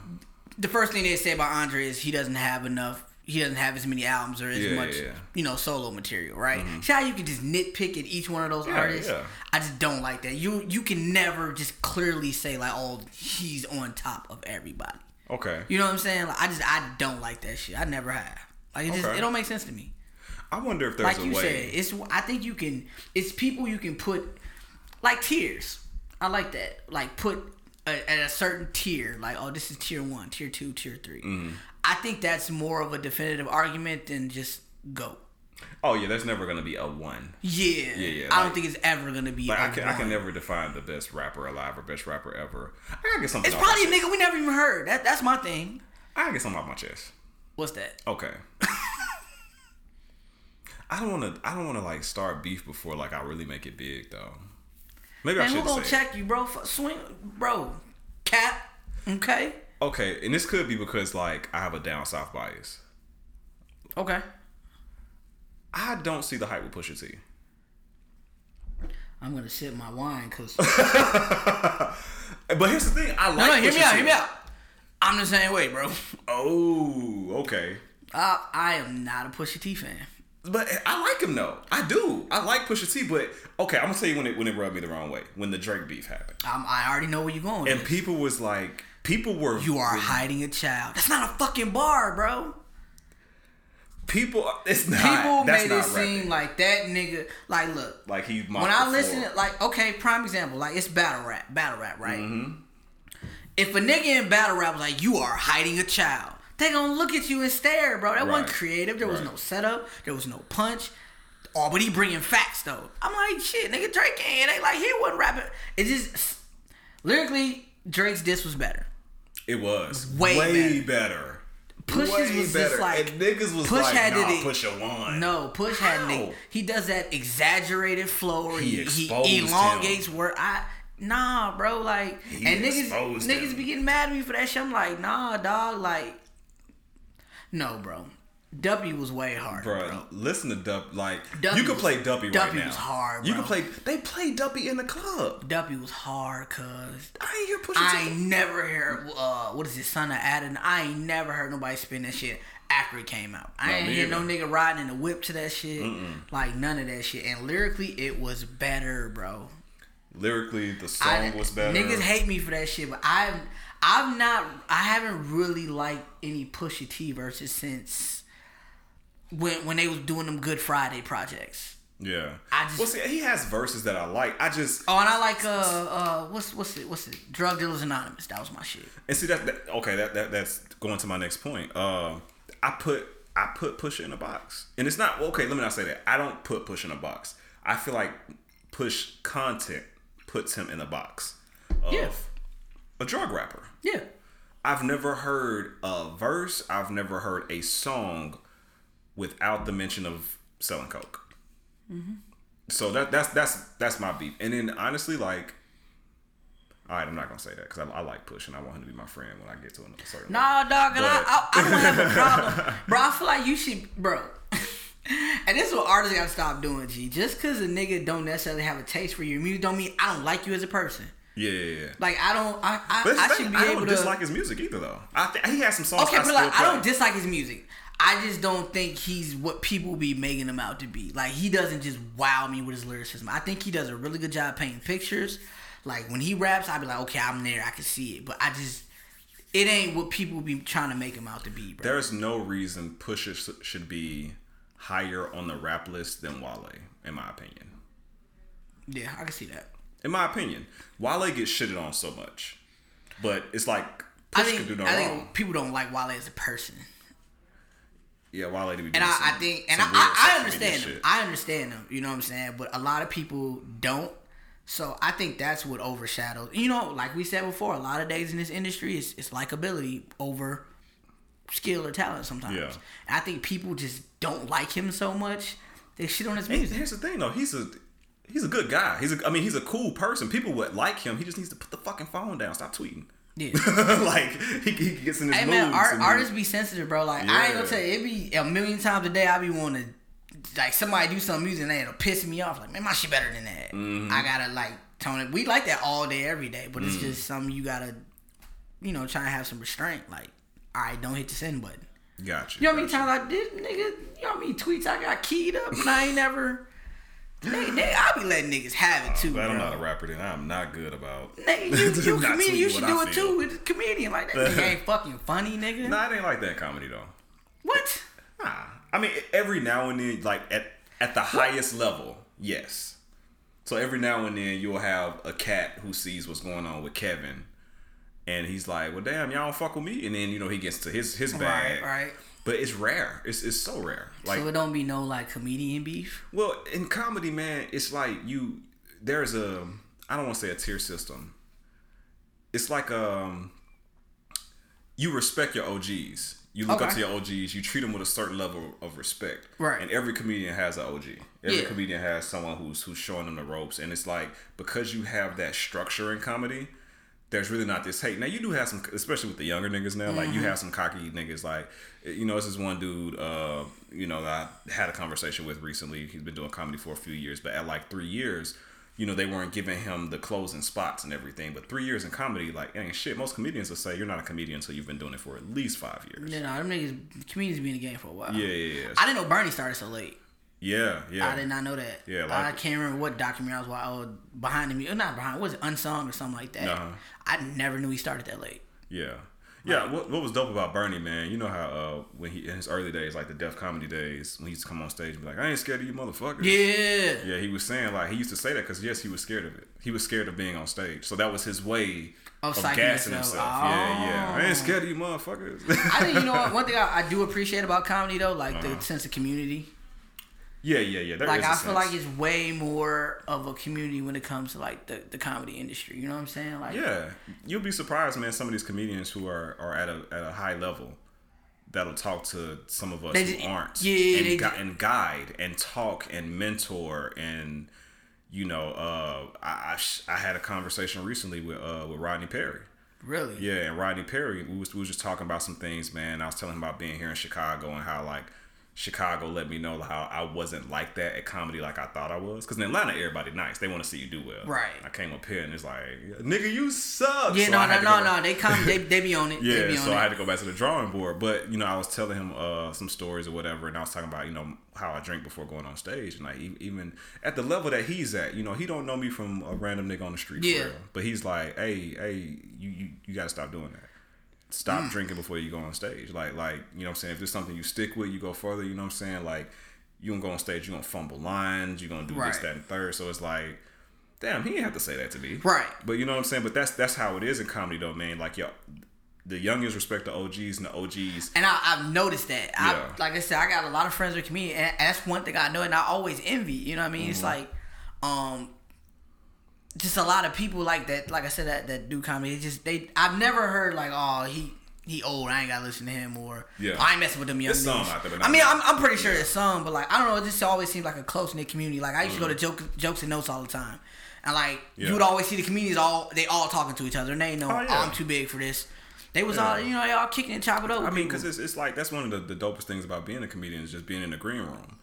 The first thing they say about Andre is he doesn't have enough. He doesn't have as many albums or as Yeah, much, yeah, yeah. you know, solo material, right? See how you can just nitpick at each one of those Yeah, artists. yeah. I just don't like that. You you can never just clearly say like, oh, he's on top of everybody. Okay. You know what I'm saying? Like I just I don't like that shit. I never have. Like it just it don't make sense to me. I wonder if there's Like you way. said, it's I think you can. It's people you can put like tiers. I like that. Like put a, at a certain tier. Like oh, this is tier one, tier two, tier 3 Mm-hmm. I think that's more of a definitive argument than just go. Oh yeah, there's never gonna be a one. Yeah, Yeah, yeah, I don't think it's ever gonna be. Like a I can, I can never define the best rapper alive or best rapper ever. I gotta get something. It's probably a nigga we never even heard. That that's my thing. I gotta get something off my chest. What's that? Okay. I don't want to. I don't want to like start beef before like I really make it big though. Maybe I Man, who should gonna say. check you, bro? F- Swing, bro. Cap. Okay. Okay, and this could be because like I have a down south bias. Okay. I don't see the hype with Pusha T. I'm gonna sip my wine because. But here's the thing. I like. no, no, hear Pusha me out. T. Hear me out. I'm the same way, bro. Oh, okay. Uh, I am not a Pusha T fan. But I like him though. I do. I like Pusha T. But okay, I'm gonna tell you when it when it rubbed me the wrong way when the Drake beef happened, Um, I already know where you're going. and people was like, people were you are hiding a child. That's not a fucking bar, bro. People. It's not. People made not it seem like that nigga. Like, look, like he. when I listen, to, like, okay, prime example, like it's battle rap, battle rap, right? Mm-hmm. If a nigga in battle rap was like, "You are hiding a child," they gonna look at you and stare, bro. That wasn't creative. There was no setup. There was no punch. Oh, but he bringing facts though. I'm like, shit, nigga, Drake ain't ain't like he wasn't rapping. It just lyrically, Drake's diss was better. it was way better. Push's way was better. just like and niggas was Push like, had nah, to- push a one. No, Push had How? nigga. He does that exaggerated flow or He he, he elongates word. I nah, bro. Like He and niggas niggas him. be getting mad at me for that shit. I'm like, nah, dog. Like, no, bro. W was way hard, Bruh, bro. listen to Dup. Like Duppy you can was- play Duppy right now. was hard, You bro. can play. They play Duppy in the club. W was hard, cuz. I ain't hear Pusha I ain't never heard uh what is it, son of Adam. I ain't never heard nobody spin that shit after it came out. I No, ain't hear no nigga riding in the whip to that shit. Like none of that shit. And lyrically it was better, bro. Lyrically, the song I- was better. Niggas hate me for that shit, but I've I've not I haven't really liked any Pusha T verses since when when they was doing them Good Friday projects. Yeah. I just- well, see, he has verses that I like. I just Oh, and I like uh uh what's what's it what's it Drug Dealers Anonymous. That was my shit. and see that, that okay. That, that that's going to my next point. Uh, I put I put Push in a box, and it's not okay. Let me not say that. I don't put Push in a box. I feel like Push content puts him in a box of Yeah. a drug rapper. Yeah. I've never heard a verse. I've never heard a song without the mention of selling coke. Mm-hmm. So that that's that's that's my beef. And then honestly, like, all right, I'm not gonna say that because I, I like Push and I want him to be my friend when I get to another certain. Nah, dog, and I, But- I, I don't have a problem, bro. I feel like you should, bro. and this is what artists gotta stop doing, G. Just because a nigga don't necessarily have a taste for your music, don't mean I don't like you as a person. Yeah, yeah, yeah. Like I don't, I, I, I should be I able don't to. dislike his music either, though. I th- he has some songs. okay, I but like I don't dislike his music. I just don't think he's what people be making him out to be. Like he doesn't just wow me with his lyricism. I think he does a really good job painting pictures. Like when he raps, I'd be like, okay, I'm there, I can see it. But I just, it ain't what people be trying to make him out to be, bro. There's no reason Pusha should be higher on the rap list than Wale, in my opinion. yeah, I can see that. In my opinion, Wale gets shitted on so much, but it's like I Push think could do no I wrong. think people don't like Wale as a person, Yeah, Wale to be doing and I, some, I think, and I, I, I understand them. I understand them. You know what I'm saying? But a lot of people don't. So I think that's what overshadows. You know, like we said before, a lot of days in this industry, it's, it's likability over skill or talent sometimes. Yeah. And I think people just don't like him so much. They shit on his And music. here's the thing, though. He's a he's a good guy. He's a, I mean, he's a cool person. People would like him. He just needs to put the fucking phone down. Stop tweeting. Yeah. like he, he gets in his Hey man, art, artists be sensitive, bro. Like I ain't gonna Yeah. tell you, it be a million times a day. I be wanting to, like somebody do some music and it'll piss me off. Like man, my shit better than that. Mm-hmm. I gotta like tone it. We like that all day, every day, but Mm. it's just something you gotta, you know, try and have some restraint. Like, all right, don't hit the send button. Got you. Know how many times I did, nigga? You know how many tweets I got keyed up and I ain't never. Nigga, nigga, I be letting niggas have it too, But I'm bro. not a rapper, then I'm not good about. Nigga, you, you comedian, you should do I it feel. too. With a comedian like that, nigga ain't fucking funny, nigga. Nah, it ain't like that comedy though. What? Nah, I mean every now and then, like at at the highest level, yes. So every now and then you'll have a cat who sees what's going on with Kevin, and he's like, "Well, damn, y'all don't fuck with me," and then you know he gets to his his bag. Right, right. But it's rare. It's it's so rare. Like so it don't be no like comedian beef. Well, in comedy, man, it's like you. There's a. I don't want to say a tier system. It's like um. You respect your OGs. You look up to your OGs. You treat them with a certain level of respect. Right. And every comedian has an OG. Every Yeah. comedian has someone who's who's showing them the ropes. And it's like because you have that structure in comedy, there's really not this hate. Now you do have some, especially with the younger niggas now. Like you Mm-hmm. have some cocky niggas. Like you know, this is one dude. Uh, you know, that I had a conversation with recently. He's been doing comedy for a few years, but at like three years, you know, they weren't giving him the closing spots and everything. But three years in comedy, like ain't shit. Most comedians will say you're not a comedian until you've been doing it for at least five years. You know, them niggas, comedians be in the game for a while. Yeah, yeah, yeah. I didn't know Bernie started so late. Yeah, yeah. I did not know that. Yeah, like I can't remember what documentary I was watching. Oh, behind the music, not behind. Was it Unsung or something like that? Uh-huh. I never knew he started that late. Yeah. Yeah, what, what was dope about Bernie, man? You know how uh, when he in his early days, like the Def Comedy days, when he used to come on stage and be like, "I ain't scared of you, motherfuckers." Yeah. Yeah, he was saying like he used to say that because yes, he was scared of it. He was scared of being on stage, so that was his way Of of, gassing himself. himself. Yeah, yeah. I ain't Oh. scared of you, motherfuckers. I think you know what. One thing I, I do appreciate about comedy though, like Uh-huh. the sense of community. Yeah, yeah, yeah. There Like I sense. feel like it's way more of a community when it comes to like the, the comedy industry. You know what I'm saying? Like Yeah, you'll be surprised, man. Some of these comedians who are, are at a at a high level that'll talk to some of us They who aren't, yeah, and, they just- and guide and talk and mentor and you know, uh, I I, sh- I had a conversation recently with uh, with Rodney Perry. really. Yeah, and Rodney Perry, we was, we was just talking about some things, man. I was telling him about being here in Chicago and how like Chicago let me know how I wasn't like that at comedy like I thought I was. Because in Atlanta, everybody nice. They want to see you do well. Right. I came up here and it's like, nigga, you suck. Yeah, So no, no, no, no. They come, they, they be on it. they Yeah, be on so it. I had to go back to the drawing board. But you know, I was telling him uh, some stories or whatever, and I was talking about you know how I drink before going on stage, and like even at the level that he's at, you know, he don't know me from a random nigga on the street. Yeah. For real. But he's like, hey, hey, you you, you got to stop doing that. Stop Mm. drinking before you go on stage. Like like you know what I'm saying. If it's something you stick with, you go further. You know what I'm saying. Like you gonna go on stage, you gonna fumble lines, you gonna do this, that, and third. So it's like. Damn, he didn't have to say that to me. Right. But you know what I'm saying? But that's that's how it is in comedy though, man. Like yo, the youngest respect the OGs and the OGs. And I, I've noticed that. Yeah. I, like I said, I got a lot of friends with comedians, and that's one thing I know, and I always envy. You know what I mean? It's Mm-hmm. like, um, just a lot of people like that. Like I said, that that do comedy. They just they. I've never heard like, oh, he he old. I ain't gotta listen to him or Yeah. I ain't messing with them young There's some out there, I mean. I'm, I'm pretty sure there's some, but like I don't know. It just always seems like a close knit community. Like I used to go to joke, jokes and notes all the time, and like Yeah. you would always see the comedians all they all talking to each other, and they ain't know Oh, yeah. Oh, I'm too big for this. They was Yeah. all you know they all kicking and chopping up. I mean, because it's, it's like that's one of the, the dopest things about being a comedian is just being in the green room.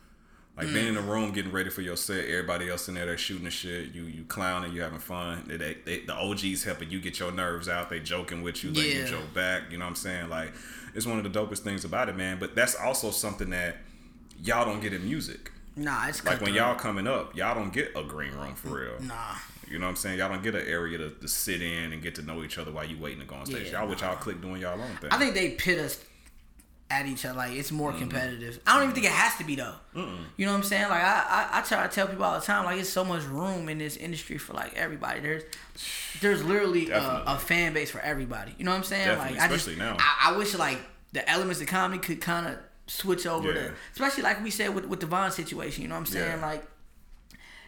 Like mm. being in the room, getting ready for your set. Everybody else in there, they're shooting the shit. You you clowning, you having fun. They, they, they, the OGs helping you get your nerves out. They joking with you, letting you Yeah. joke back. You know what I'm saying? Like it's one of the dopest things about it, man. But that's also something that y'all don't get in music. nah, it's Like when cutthroat. y'all coming up, y'all don't get a green room for real. Nah. You know what I'm saying? Y'all don't get an area to, to sit in and get to know each other while you waiting to go on stage. Yeah, y'all with y'all click doing y'all own thing. I think they pit us at each other. Like it's Mm-hmm. more competitive. I don't even think it has to be though. You know what I'm saying? Like I, I, I try to tell people all the time. Like it's so much room in this industry for like everybody. There's, there's literally a, a fan base for everybody. You know what I'm saying? Definitely, like I just, now. I, I wish like the elements of comedy could kind of switch over Yeah. to, especially like we said with with the Von situation. You know what I'm saying? Yeah. Like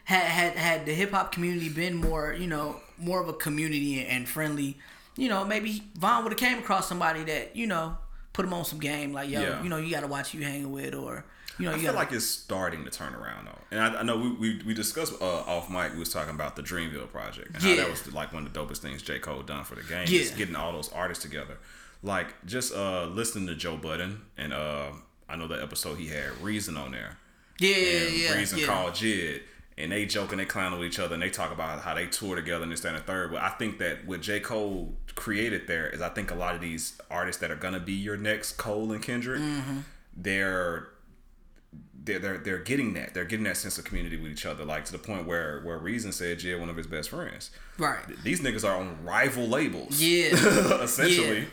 had had had the hip hop community been more, you know, more of a community and friendly, you know, maybe Von would have came across somebody that you know put them on some game, like yo, Yeah. you know, you got to watch who you hanging with, or you know, I you feel got like it's starting to turn around though, and I, I know we, we, we discussed uh, off mic. We was talking about the Dreamville project and how Yeah. that was like one of the dopest things J Cole done for the game. Yeah. Just getting all those artists together, like just uh listening to Joe Budden and uh I know the episode he had Reason on there. yeah, and yeah, Reason yeah. called Jid. And they joke and they clown with each other, and they talk about how they tour together and this, and the third. But I think that what J. Cole created there is I think a lot of these artists that are gonna be your next Cole and Kendrick, Mm-hmm. they're they're, they're they're getting that. They're getting that sense of community with each other, like to the point where where Reason said Jid one of his best friends. right. These niggas are on rival labels. Yeah. essentially. Yeah.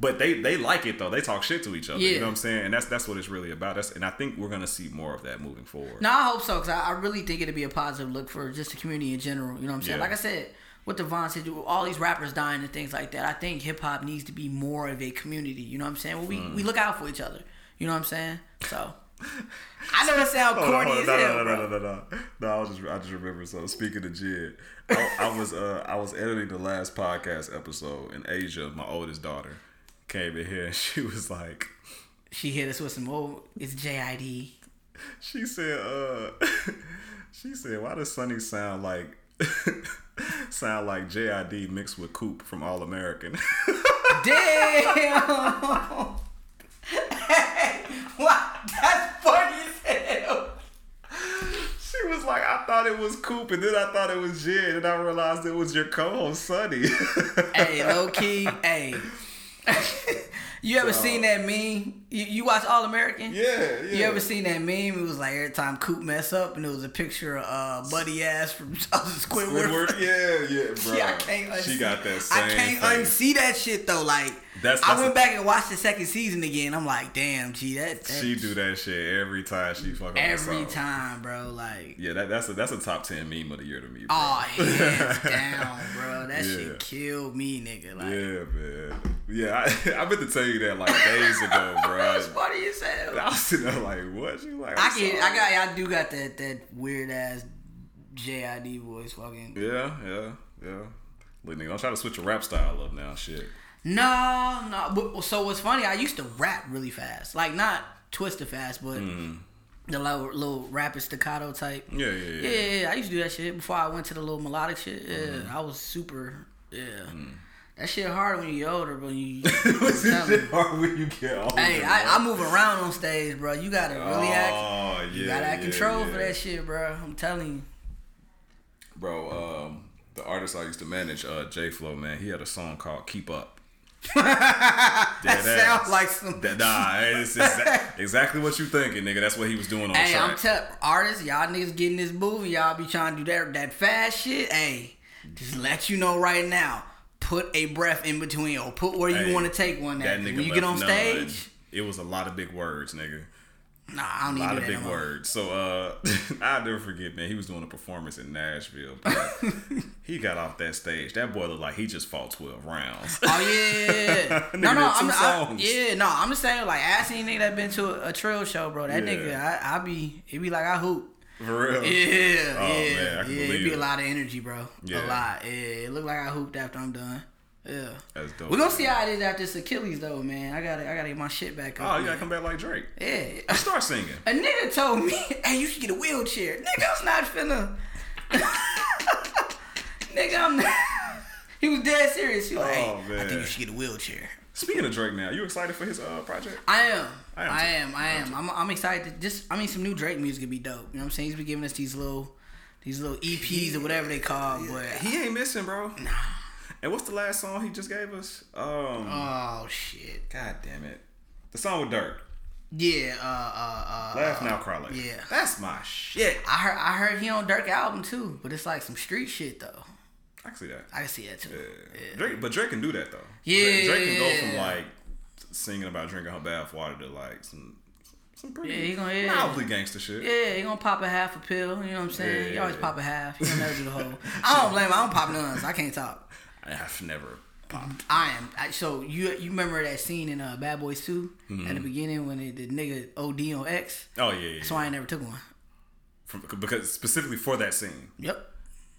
But they they like it though. They talk shit to each other. You know what I'm saying? And that's that's what it's really about. That's and I think we're gonna see more of that moving forward. No, I hope so because I, I really think it'd be a positive look for just the community in general. You know what I'm saying? Yeah. Like I said, what Devon said, all these rappers dying and things like that, I think hip hop needs to be more of a community. You know what I'm saying? Well, we, Mm. we look out for each other. You know what I'm saying? So I know that sound on, corny as on. hell, no, no, no, no, no, no. No, I was just I just remember. So speaking of Jid, I, I was uh I was editing the last podcast episode, in Asia, of my oldest daughter, came in here and she was like, She hit us with some oh, it's JID. she said, uh, she said, why does Sonny sound like sound like JID mixed with Coop from All American? Damn. hey, what? That's funny as hell. She was like, I thought it was Coop, and then I thought it was Jid, and I realized it was your co-host Sonny. hey, low key, hey. you ever seen that meme? You, you watch All American? yeah, yeah. You ever seen that meme? It was like every time Coop mess up, and it was a picture of uh, Buddy Ass from Squidward. Squidward? Yeah, yeah, bro. Yeah, I can't unsee. she got that I can't face. unsee that shit though. Like, That's- I went a- back and watched the second season again. I'm like, damn, gee, that, that She do that shit every time she fuck on the every time, bro. Like, Yeah, that, that's a that's a top ten meme of the year to me. Bro. oh, hands down, bro. That Yeah. shit killed me, nigga. Like, yeah, man. Yeah, I, I meant to tell you that like days ago, bro. that's funny as hell. I was sitting there like, what? She like, I I'm can, sorry. I got, I do got that that weird ass JID voice, fucking. Yeah, yeah, yeah. Look, nigga, don't try to switch your rap style up now. Shit. No, no. So what's funny? I used to rap really fast, like not twisted fast, but the little, little rapid staccato type. Yeah, yeah, yeah. Yeah, yeah, I used to do that shit before I went to the little melodic shit. Yeah, I was super. Yeah, that shit hard when you get older, but you. I'm shit hard when you get older? Hey. I, I move around on stage, bro. You gotta really act. Oh, yeah. You gotta have yeah, control yeah. for that shit, bro. I'm telling you. Bro, um, the artist I used to manage, uh, J Flow, man, he had a song called "Keep Up." That sounds ass. like some. That, nah, it's exa- exactly what you thinking, nigga. That's what he was doing on Hey, I'm telling artists, y'all niggas getting this movie, y'all be trying to do that that fast shit. Hey, just let you know right now. Put a breath in between, or put where you want to take one. that At. nigga When you get on left none. stage, It was a lot of big words, nigga. Nah, I don't A need lot of big words. So uh I'll never forget, man. He was doing a performance in Nashville. But he got off that stage. That boy looked like he just fought twelve rounds. Oh yeah, no, no, I'm, I, yeah, no, I'm just saying like I seen nigga that been to a, a trail show, bro. That Yeah. nigga, I, I be, it be like I hoop. For real. Yeah, Oh, yeah, man, yeah. It'd be it. a lot of energy, bro. Yeah. A lot. Yeah, it look like I hooped after I'm done. Yeah. That's dope. We're gonna see how I did after this Achilles though, man. I gotta I gotta get my shit back up. Oh, you gotta man. come back like Drake. Yeah. Start singing. A nigga told me, hey, you should get a wheelchair. Nigga, I'm not finna. nigga, I'm not. He was dead serious. He was like, Oh, hey, I think you should get a wheelchair. Speaking of Drake, now you excited for his uh project? I am. I am I am. I am. I'm, I'm excited. To just, I mean, some new Drake music would be dope. You know what I'm saying? He's been giving us these little, these little EPs or whatever they call. But He ain't missing, bro. Nah. And what's the last song he just gave us? Um, oh shit. God damn it, the song with Durk. Yeah. Uh. Uh. uh Laugh now, cry later. yeah. that's my shit. I heard. I heard he on Durk album too, but it's like some street shit though. I can see that. I can see that too. Yeah. Drake, but Drake can do that though. Yeah, Drake, Drake can go from like singing about drinking her bath water to like some some pretty Yeah, he gonna- yeah. mildly gangster shit. Yeah, he gonna pop a half a pill. You know what I'm saying? He always Yeah. pop a half. He don't never do the whole. I don't blame him. I don't pop nuns. I can't talk. I've never popped. I am. I, so you you remember that scene in uh, Bad Boys 2 Mm-hmm. at the beginning when it, the nigga OD on X? Oh yeah, yeah. So I ain't never took one. From, because specifically for that scene. Yep.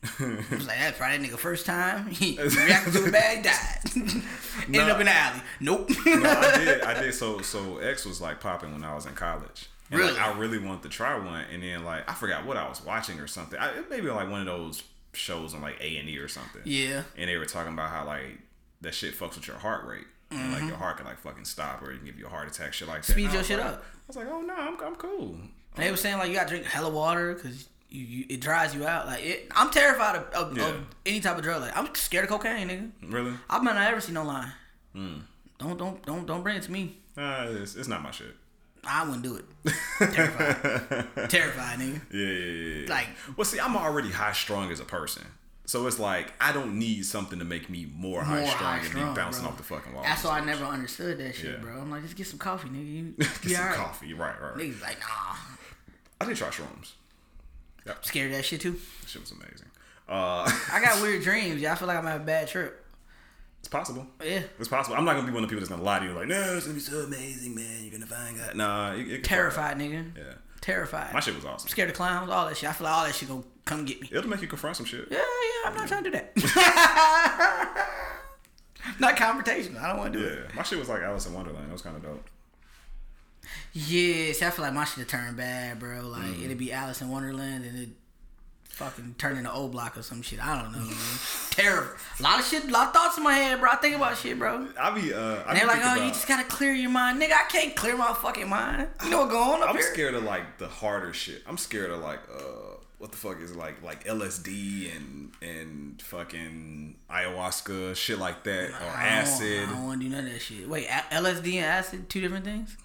I was like, that's probably that nigga first time. He reacted to a bag, died. Ended Nah. up in the alley. Nope. no, I did. I did. So, so X was like popping when I was in college. And, Really? Like, I really wanted to try one, and then like I forgot what I was watching or something. I, it maybe like one of those shows on like A and E or something. Yeah. And they were talking about how like that shit fucks with your heart rate, and like your heart can like fucking stop, or it can give you a heart attack, shit like that. Mm-hmm. Speed your shit like- up. I was like, oh no, I'm I'm cool. And they were saying like you gotta drink hella water because you, you it dries you out. Like it, I'm terrified of, of, Yeah. of any type of drug. Like I'm scared of cocaine, nigga. Really? I might not ever see no line. Hmm. Don't don't don't don't bring it to me. Uh, it's, it's not my shit. I wouldn't do it. Terrified. Terrified, nigga. Yeah, yeah, yeah. Like- well, see, I'm already high strung as a person. So it's like I don't need something to make me more, high More strung and strung, be bouncing bro. off the fucking wall. That's why I never understood that shit, Yeah. bro. I'm like, just get some coffee, nigga. You, Get some alright. coffee. Right, right. right. Niggas like, nah. I did try shrooms. Scared of that shit too. That shit was amazing. Uh, I got weird dreams. Yeah, I feel like I'm having a bad trip. It's possible. Yeah. It's possible. I'm not gonna be one of the people that's gonna lie to you like, no, it's gonna be so amazing, man. You're gonna find God. Nah, it, it Terrified, nigga. Yeah, Terrified. my shit was awesome. Scared of clowns, all that shit. I feel like all that shit gonna come get me. It'll make you confront some shit. Yeah, yeah, I'm not trying to do that. not confrontation. I don't want to do it. Yeah, my shit was like Alice in Wonderland. It was kind of dope. Yeah, see, I feel like my shit turned bad, bro. Like Mm. it'd be Alice in Wonderland and it fucking turn into O Block or some shit. I don't know, man. Terrible. A lot of shit, a lot of thoughts in my head, bro. I think about shit, bro. I be, uh, I And they're like, oh, you just gotta clear your mind, nigga. I can't clear my fucking mind. You know what's going on up I'm here? scared of like the harder shit. I'm scared of like uh what the fuck is it like like LSD and and fucking ayahuasca shit like that or I acid I don't want to do none of that shit. Wait, a- LSD and acid, two different things?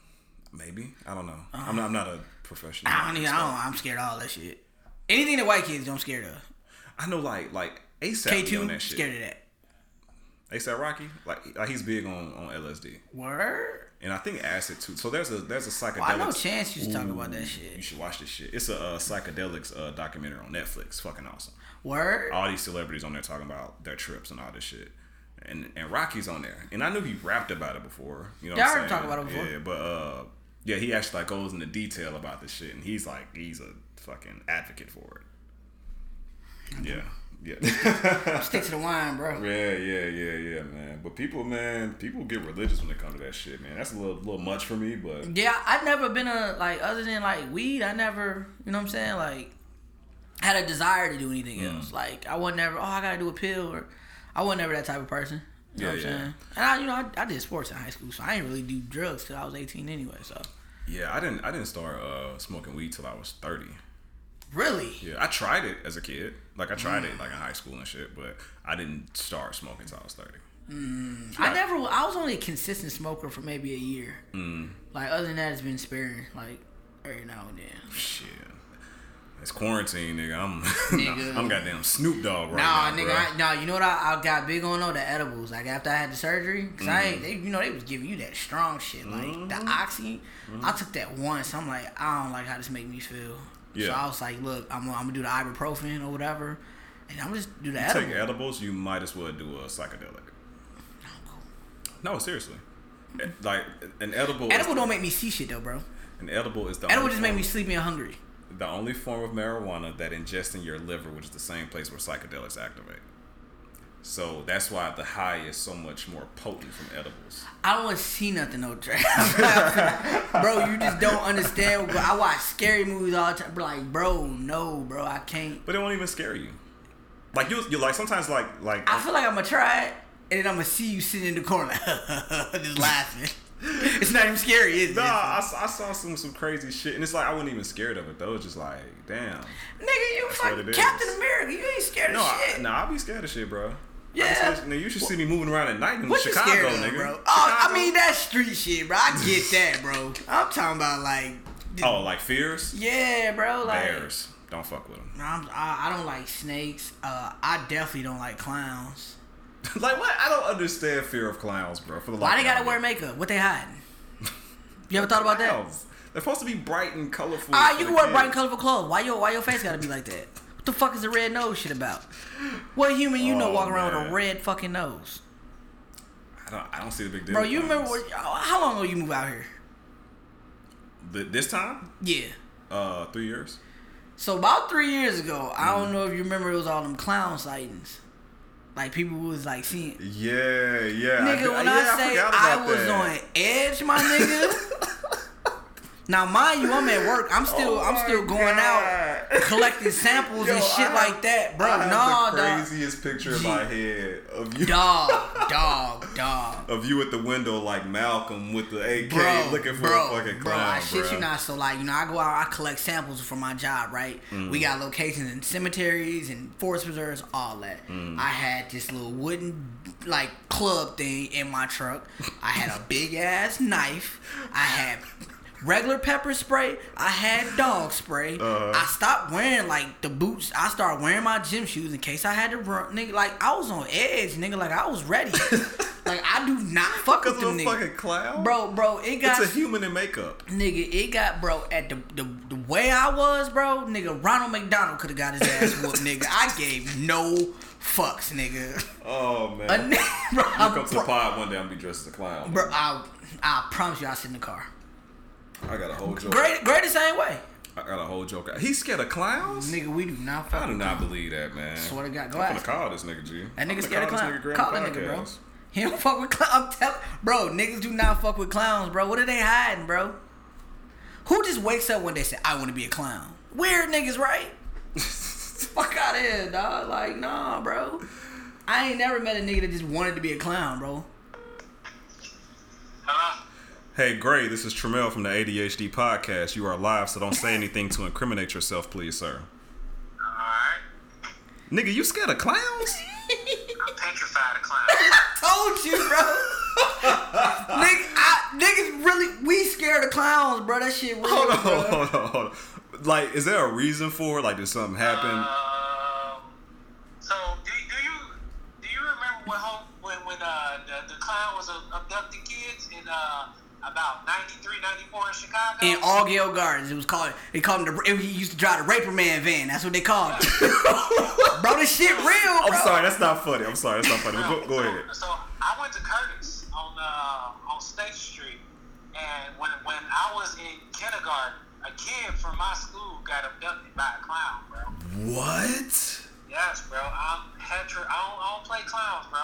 maybe I don't know. I'm not I'm not a professional. I don't even. I don't. I'm scared of all that shit. Anything that white kids do, I'm scared of. I know like like ASAP K two, that shit. scared of that. ASAP Rocky like, like he's big on on LSD Word. and I think acid too. So there's a there's a psychedelic. I know Chance used to talk about that shit. You should watch this shit. It's a uh, psychedelics uh, documentary on Netflix. Fucking awesome. Word. all these celebrities on there talking about their trips and all this shit. And and Rocky's on there. And I knew he rapped about it before. You know Yeah, what I I'm heard saying? him talk about it before. Yeah, but uh yeah, he actually like goes into detail about this shit and he's like he's a fucking advocate for it. Yeah. Yeah. Stick to the wine, bro. yeah, yeah, yeah, yeah, man. But people, man, people get religious when it comes to that shit, man. That's a little little much for me, but Yeah, I've never been a like other than like weed. I never, you know what I'm saying, like had a desire to do anything Mm. else. Like I wasn't never. Oh, I gotta do a pill, or I wasn't never that type of person. You know Yeah, what I'm yeah. saying? And I, you know, I, I did sports in high school, so I didn't really do drugs till I was 18 anyway. So yeah, I didn't I didn't start uh smoking weed till I was 30. really, Yeah, I tried it as a kid. Like I tried it like in high school and shit, but I didn't start smoking till I was thirty. I never. I was only a consistent smoker for maybe a year. Mm. Like other than that, it's been sparing. Like every now and then. Shit. It's quarantine, nigga. I'm Nigga. I'm goddamn Snoop Dogg right Nah, now, nigga. I, nah. You know what I, I got big on though? The edibles. Like after I had the surgery, because I Mm-hmm. ain't, they, you know, they was giving you that strong shit, like the oxy. Mm-hmm. I took that once. I'm like, I don't like how this make me feel. So I was like, look, I'm, gonna- I'm gonna do the ibuprofen or whatever, and I'm just do the You edible. take edibles, you might as well do a psychedelic. No, seriously. Like an edible. Edible don't make me see shit though, bro. An edible is the. Edible just make me sleepy and hungry. The only form of marijuana that ingests in your liver, which is the same place where psychedelics activate. So that's why the high is so much more potent from edibles. I don't see nothing no trap. bro, you just don't understand. Bro. I watch scary movies all the time. Like, bro, no, bro, I can't. But it won't even scare you. Like you, you like sometimes like like I feel like I'm gonna try it, and then I'm gonna see you sitting in the corner, just laughing. It's not even scary, is it? Nah, I, I saw some some crazy shit, and it's like I wasn't even scared of it though. It's just like, damn. Nigga, you fucking it Captain is. America. You ain't scared No, of I, shit. nah, I be scared of shit, bro. I Yeah. scared- nigga, you should see me moving around at night in What you Chicago, scared of, nigga. bro? Oh, I mean that's street shit, bro. I get that, bro. I'm talking about like, oh, like fears, yeah, bro. Like, bears. Don't fuck with them. I'm, I, I don't like snakes. Uh, I definitely don't like clowns. like what? I don't understand fear of clowns, bro. For the Why they gotta wear makeup? What they hiding? You ever thought about that? They're supposed to be bright and colorful. Ah, you can wear kids. bright and colorful clothes. Why your why your face gotta be like that? What the fuck is the red nose shit about? What human you know Oh, walking around with a red fucking nose? I don't. I don't see the big deal. Bro, you remember what, how long ago you move out here? The, this time? Yeah. Uh, three years. So about three years ago, I Mm. don't know if you remember, it was all them clown sightings. Like people was like seeing. Yeah, yeah. Nigga, I, when yeah, I say forgot I, was that. on edge, my nigga. now, mind you, I'm at work. I'm still, Oh I'm still going out collecting samples Yo, and shit I like that, bro. I have Nah, the dog. craziest picture in my head of you. Dog, dog, dog. Of you at the window like Malcolm with the AK Bro, looking for bro, a fucking bro, clown, I shit bro. you not. So like, you know, I go out, I collect samples for my job, right? Mm. We got locations in cemeteries and forest preserves, all that. Mm. I had this little wooden like club thing in my truck. I had a big ass knife. I had regular pepper spray. I had dog spray. Uh-huh. I stopped wearing like the boots. I started wearing my gym shoes in case I had to run. Nigga, like I was on edge, nigga. Like I was ready. like I do not fuck with them a niggas. fucking clown? Bro, bro, it got It's a human in makeup. Nigga, it got bro at the the, the way I was, bro. Nigga, Ronald McDonald could have got his ass whooped, nigga. I gave no fucks, nigga. Oh, man. A bro, you come to the bro, pod one day, I'm gonna be dressed as a clown. bro, I I promise you, I sit in the car. I got a whole joke. Great, great the same way, I got a whole joke. He's scared of clowns? nigga. We do not fuck. I do with not them. believe that, man. Swear to God, go I'm gonna call this nigga, G. That nigga scared of clowns. this nigga Call Graham that nigga, bro. He don't fuck with clowns. I'm telling, bro, niggas do not fuck with clowns, bro. What are they hiding, bro? Who just wakes up one day and say, "I want to be a clown"? Weird niggas, right? Fuck out of here, dog. Like, nah, bro. I ain't never met a nigga that just wanted to be a clown, bro. Hello? Hey, Gray, this is Tremel from the ADHD podcast. You are live, so don't say anything to incriminate yourself, please, sir. Alright. Nigga, you scared of clowns? I'm petrified of clowns. I Told you, bro. Nigga, I, niggas really, we scared of clowns, bro. That shit real, Hold on, bro. hold on, hold on. Like, is there a reason for it? Like, did something happen? Um, so, do, do you do you remember when when when uh, the, the clown was uh, abducting kids in uh, about 93, 94 in Chicago? In Altgeld Gardens, it was called. They called him the. He used to drive the Raper Man van. That's what they called it. bro, this shit real, bro. I'm sorry, that's not funny. I'm sorry, that's not funny. But go, go ahead. So I went to Curtis on uh, on State Street, and when when I was in kindergarten, a kid from my school got abducted by a clown, bro. What? Yes, bro. I'm petri. I don't, I don't play clowns, bro.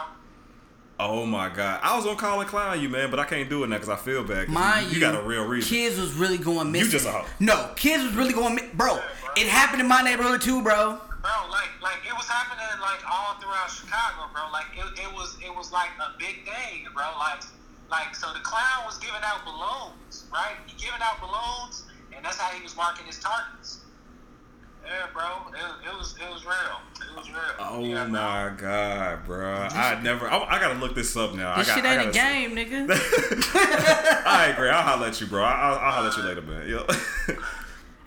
Oh my god, I was gonna call and clown you, man, but I can't do it now because I feel bad. Mind you, you, you got a real reason. Kids was really going missing. just a hoe. No, kids was really going, mi- bro. It happened in my neighborhood too, bro. Bro, like like it was happening like all throughout Chicago, bro. Like it, it was it was like a big thing, bro. Like like so the clown was giving out balloons, right? He giving out balloons, and that's how he was marking his targets. Yeah, bro. It, it was it was real. It was real. Oh yeah, bro. my god, bro! I never. I, I gotta look this up now. This I got, shit I ain't a gotta see- game, nigga. I agree. I'll holler at you, bro. I'll, I'll holler at you later, man. Yo.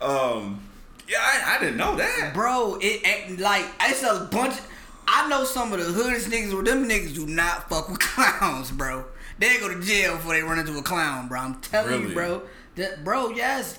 um, yeah, I, I didn't know that. bro, it ain't like it's a bunch. I know some of the hoodest niggas. Where them niggas do not fuck with clowns, bro. They go to jail before they run into a clown, bro. I'm telling Really? you, bro. That, bro, yes,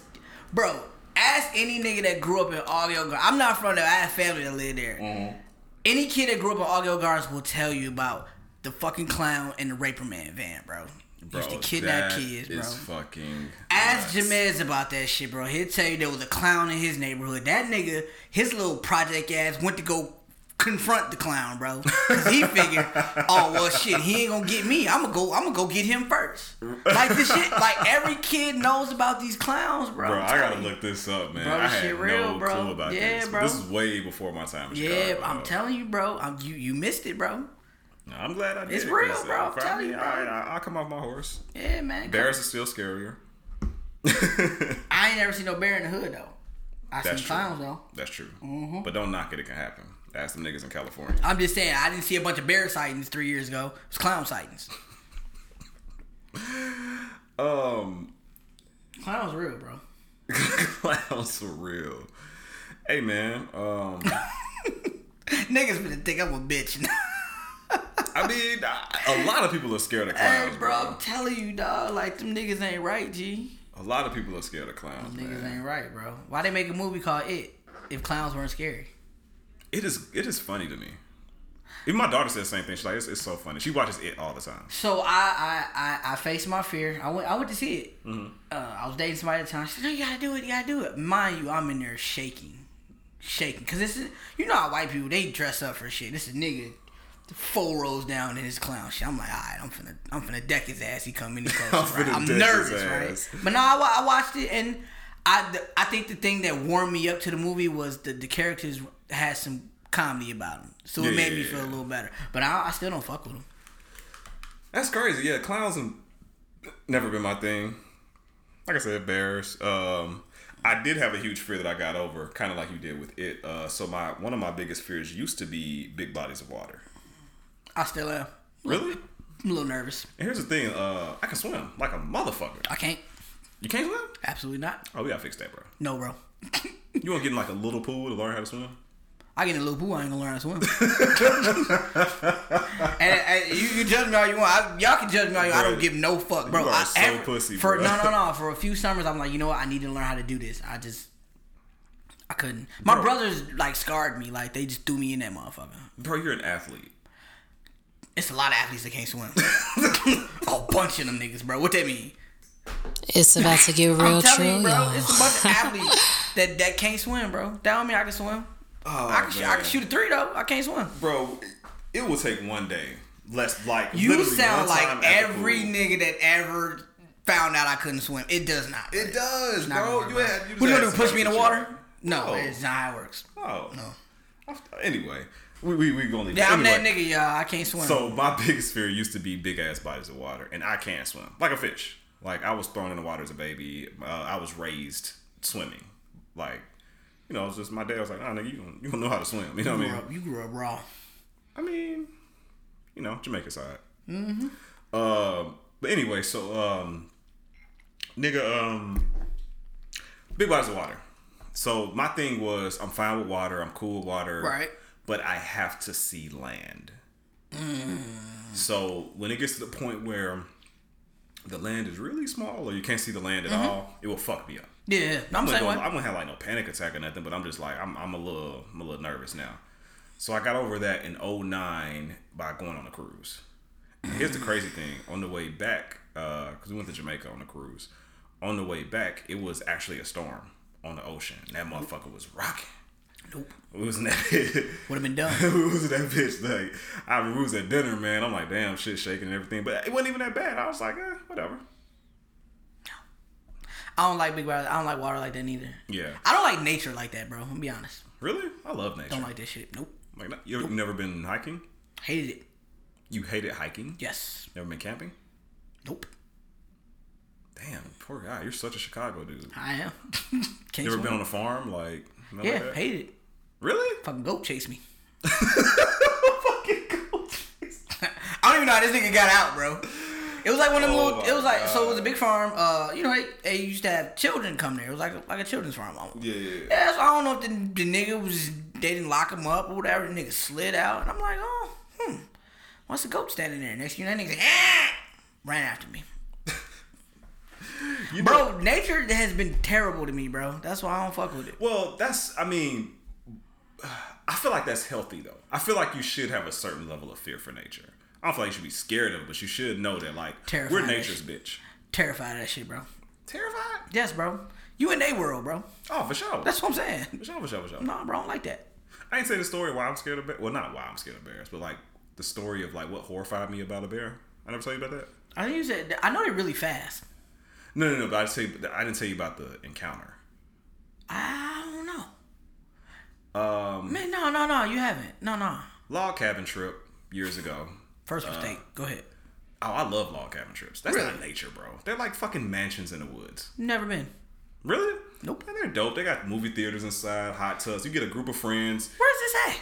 bro. Ask any nigga that grew up in Altgeld Gardens. I'm not from there. I have family that live there. Mm-hmm. Any kid that grew up in Altgeld Gardens will tell you about the fucking clown and the Raper Man van, bro. Bro, used to kidnap kids, bro. fucking. Ask nuts. Jamez about that shit, bro. He'll tell you there was a clown in his neighborhood. That nigga, his little project ass went to go confront the clown, bro. Cause he figured, oh well, shit, he ain't gonna get me. I'm gonna go. I'm gonna go get him first. Like this shit, like every kid knows about these clowns, bro. Bro, I'm gotta you. look this up, man. Bro, I this had shit real, no bro. clue about Yeah, this. bro. This is way before my time. Yeah, Chicago, I'm telling you, bro. I'm, you you missed it, bro. No, I'm glad I did. It's it, real, bro. I'm I- telling you, bro. right, I- I'll come off my horse. Yeah, man. Bears is still scarier. I ain't never seen no bear in the hood though. I That's seen true. clowns though. That's true. Mm-hmm. But don't knock it. It can happen. Ask them niggas in California. I'm just saying, I didn't see a bunch of bear sightings three years ago. It was clown sightings. Um, Clowns real, bro. clowns real. Hey man. Um, Niggas gonna think I'm a bitch. I mean, a lot of people are scared of hey, clowns, bro, bro. I'm telling you, dog. Like them niggas ain't right, G. A lot of people are scared of clowns, Niggas man. ain't right, bro. Why they make a movie called It if clowns weren't scary? It is. It is funny to me. Even my daughter says the same thing. She's like, it's, it's so funny. She watches it all the time. So I I I, I faced my fear. I went I went to see it. Mm-hmm. Uh, I was dating somebody at the time. She said, "No, you gotta do it. You gotta do it." Mind you, I'm in there shaking, shaking, cause this is you know how white people they dress up for shit. This is a nigga. Four rows down in his clown shit. I'm like, all right, I'm finna, I'm finna deck his ass. He come any closer. I'm right? I'm nervous, right? But no, I, I watched it, and I, the, I think the thing that warmed me up to the movie was the the characters had some comedy about him, so it made yeah, me yeah. feel a little better. But I, I still don't fuck with him. That's crazy. Yeah, clowns have never been my thing. Like I said, bears. Um, I did have a huge fear that I got over, kind of like you did with it. Uh, so my one of my biggest fears used to be big bodies of water. I still am. Really? I'm a little nervous. And here's the thing. Uh, I can swim like a motherfucker. I can't. You can't swim? Absolutely not. Oh, we gotta fix that, bro. No, bro. You want to get in like a little pool to learn how to swim? I get in a little pool. I ain't gonna learn how to swim. and, and you can judge me all you want. I, y'all can judge me all you want. I don't give no fuck, bro. You are I, so pussy, for bro. no, no, no. For a few summers, I'm like, you know what? I need to learn how to do this. I just, I couldn't. My Bro. brothers like scarred me. Like they just threw me in that motherfucker. Bro, you're an athlete. It's a lot of athletes that can't swim. a bunch of them niggas, bro. What that mean? It's about to get real I'm telling true, you, bro. It's a bunch of athletes that that can't swim, bro. That don't mean I can swim. Oh, I can, sh- I can shoot a three though. I can't swim. Bro, it will take one day. Less like You sound like every nigga that ever found out I couldn't swim. It does not. It does, not bro. You had. You What you just gonna do? Push me in the water? No, No. it's not how it works. Oh No. Anyway, we we we gonna leave. Yeah, I'm that nigga, y'all. I can't swim. So my biggest fear used to be big ass bodies of water, and I can't swim like a fish. Like I was thrown in the water as a baby. Uh, I was raised swimming. Like you know, it's just my dad was like, "Oh, nigga, you don't, you don't know how to swim." You know what I grew mean? up, you grew up raw. I mean, you know, Jamaica side. Mm-hmm. Um, but anyway, so um, nigga, um, big bodies of water. So my thing was, I'm fine with water. I'm cool with water. Right. But I have to see land. So when it gets to the point where the land is really small, or you can't see the land at all, it will fuck me up. Yeah, I'm I'm saying gonna. I'm gonna have like no panic attack or nothing, but I'm just like I'm, I'm a little I'm a little nervous now. So I got over that in 09 by going on a cruise. And here's the crazy thing: on the way back, because we went to Jamaica on a cruise, on the way back, it was actually a storm on the ocean. And that motherfucker was rocking. Nope. It was in that. Would have been done. it was in that bitch. Like I we was at dinner, man. I'm like, damn, shit shaking and everything, but it wasn't even that bad. I was like, eh, whatever. I don't like big water. I don't like water like that neither. Yeah. I don't like nature like that, bro. I'm gonna be honest. Really? I love nature. Don't like that shit. Nope. Like, you've never been hiking? Hated it. You hated hiking? Yes. Never been camping? Nope. Damn, poor guy. You're such a Chicago dude. I am. Can't You ever been on a farm? Like, Yeah, like hated it. Really? Fucking goat chase me. Fucking goat cool. I don't even know how this nigga got out, bro. It was like one of them Oh little. It was like so. It was a big farm. Uh, you know, they, they used to have children come there. It was like a, like a children's farm. Yeah, yeah, yeah. So I don't know if the, the nigga was they didn't lock him up or whatever. The nigga slid out, and I'm like, oh, hmm. What's the goat standing there? Next you know, that nigga ah! ran after me. You Bro, know- nature has been terrible to me, bro. That's why I don't fuck with it. well, that's, I mean, I feel like that's healthy, though. I feel like you should have a certain level of fear for nature. I don't feel like you should be scared of it, but you should know that like Terrified we're nature's bitch. Terrified of that shit, bro. Terrified? Yes, bro. You in their world, bro. Oh, for sure. That's what I'm saying. for sure, for sure, for sure. Nah, bro, I don't like that. I ain't saying the story why I'm scared of bears. Well, not why I'm scared of bears, but like the story of like what horrified me about a bear. I never tell you about that. I think you said I know they're really fast. No, no, no. But I you, I didn't tell you about the encounter. I don't know. Um, Man, no, no, no, you haven't. No, no. log cabin trip years ago. First mistake. Go ahead. Oh, I love log cabin trips. That's Really? not nature, bro. They're like fucking mansions in the woods. Never been. Really? Nope. And they're dope. They got movie theaters inside, hot tubs. You get a group of friends. Where's this at?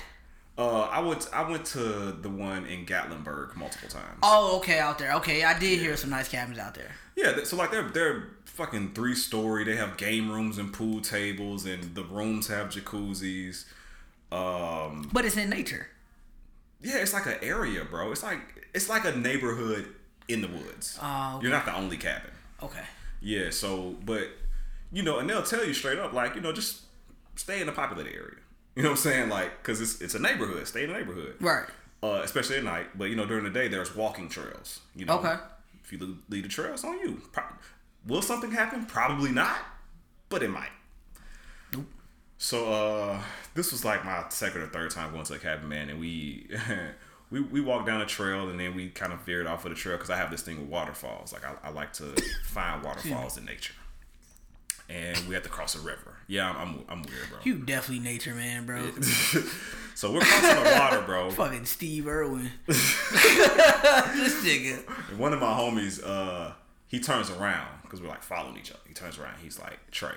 Uh, I went. I went to the one in Gatlinburg multiple times. Oh, okay, out there. Okay, I did hear some nice cabins out there. Yeah, so like they're they're fucking three story. They have game rooms and pool tables, and the rooms have jacuzzis. Um, But it's in nature. Yeah, it's like an area, bro. It's like it's like a neighborhood in the woods. Oh, okay. You're not the only cabin. Okay. Yeah, so but you know, and they'll tell you straight up, like you know, just stay in the populated area. You know what I'm saying? Like, cause it's it's a neighborhood. Stay in the neighborhood. Right. Uh, especially at night. But you know, during the day, there's walking trails. You know. Okay. If you lead the trails on you. Pro- Will something happen? Probably not, but it might. So uh, this was like my second or third time going to a cabin, man, and we. We, we walked down a trail and then we kind of veered off of the trail because I have this thing with waterfalls. Like I, I like to find waterfalls in nature, and we had to cross a river. Yeah, I'm I'm, I'm weird, bro. You definitely nature man, bro. so we're crossing the water, bro. Fucking Steve Irwin. this nigga. One of my homies, uh, he turns around because we're like following each other. He turns around. He's like, Trey,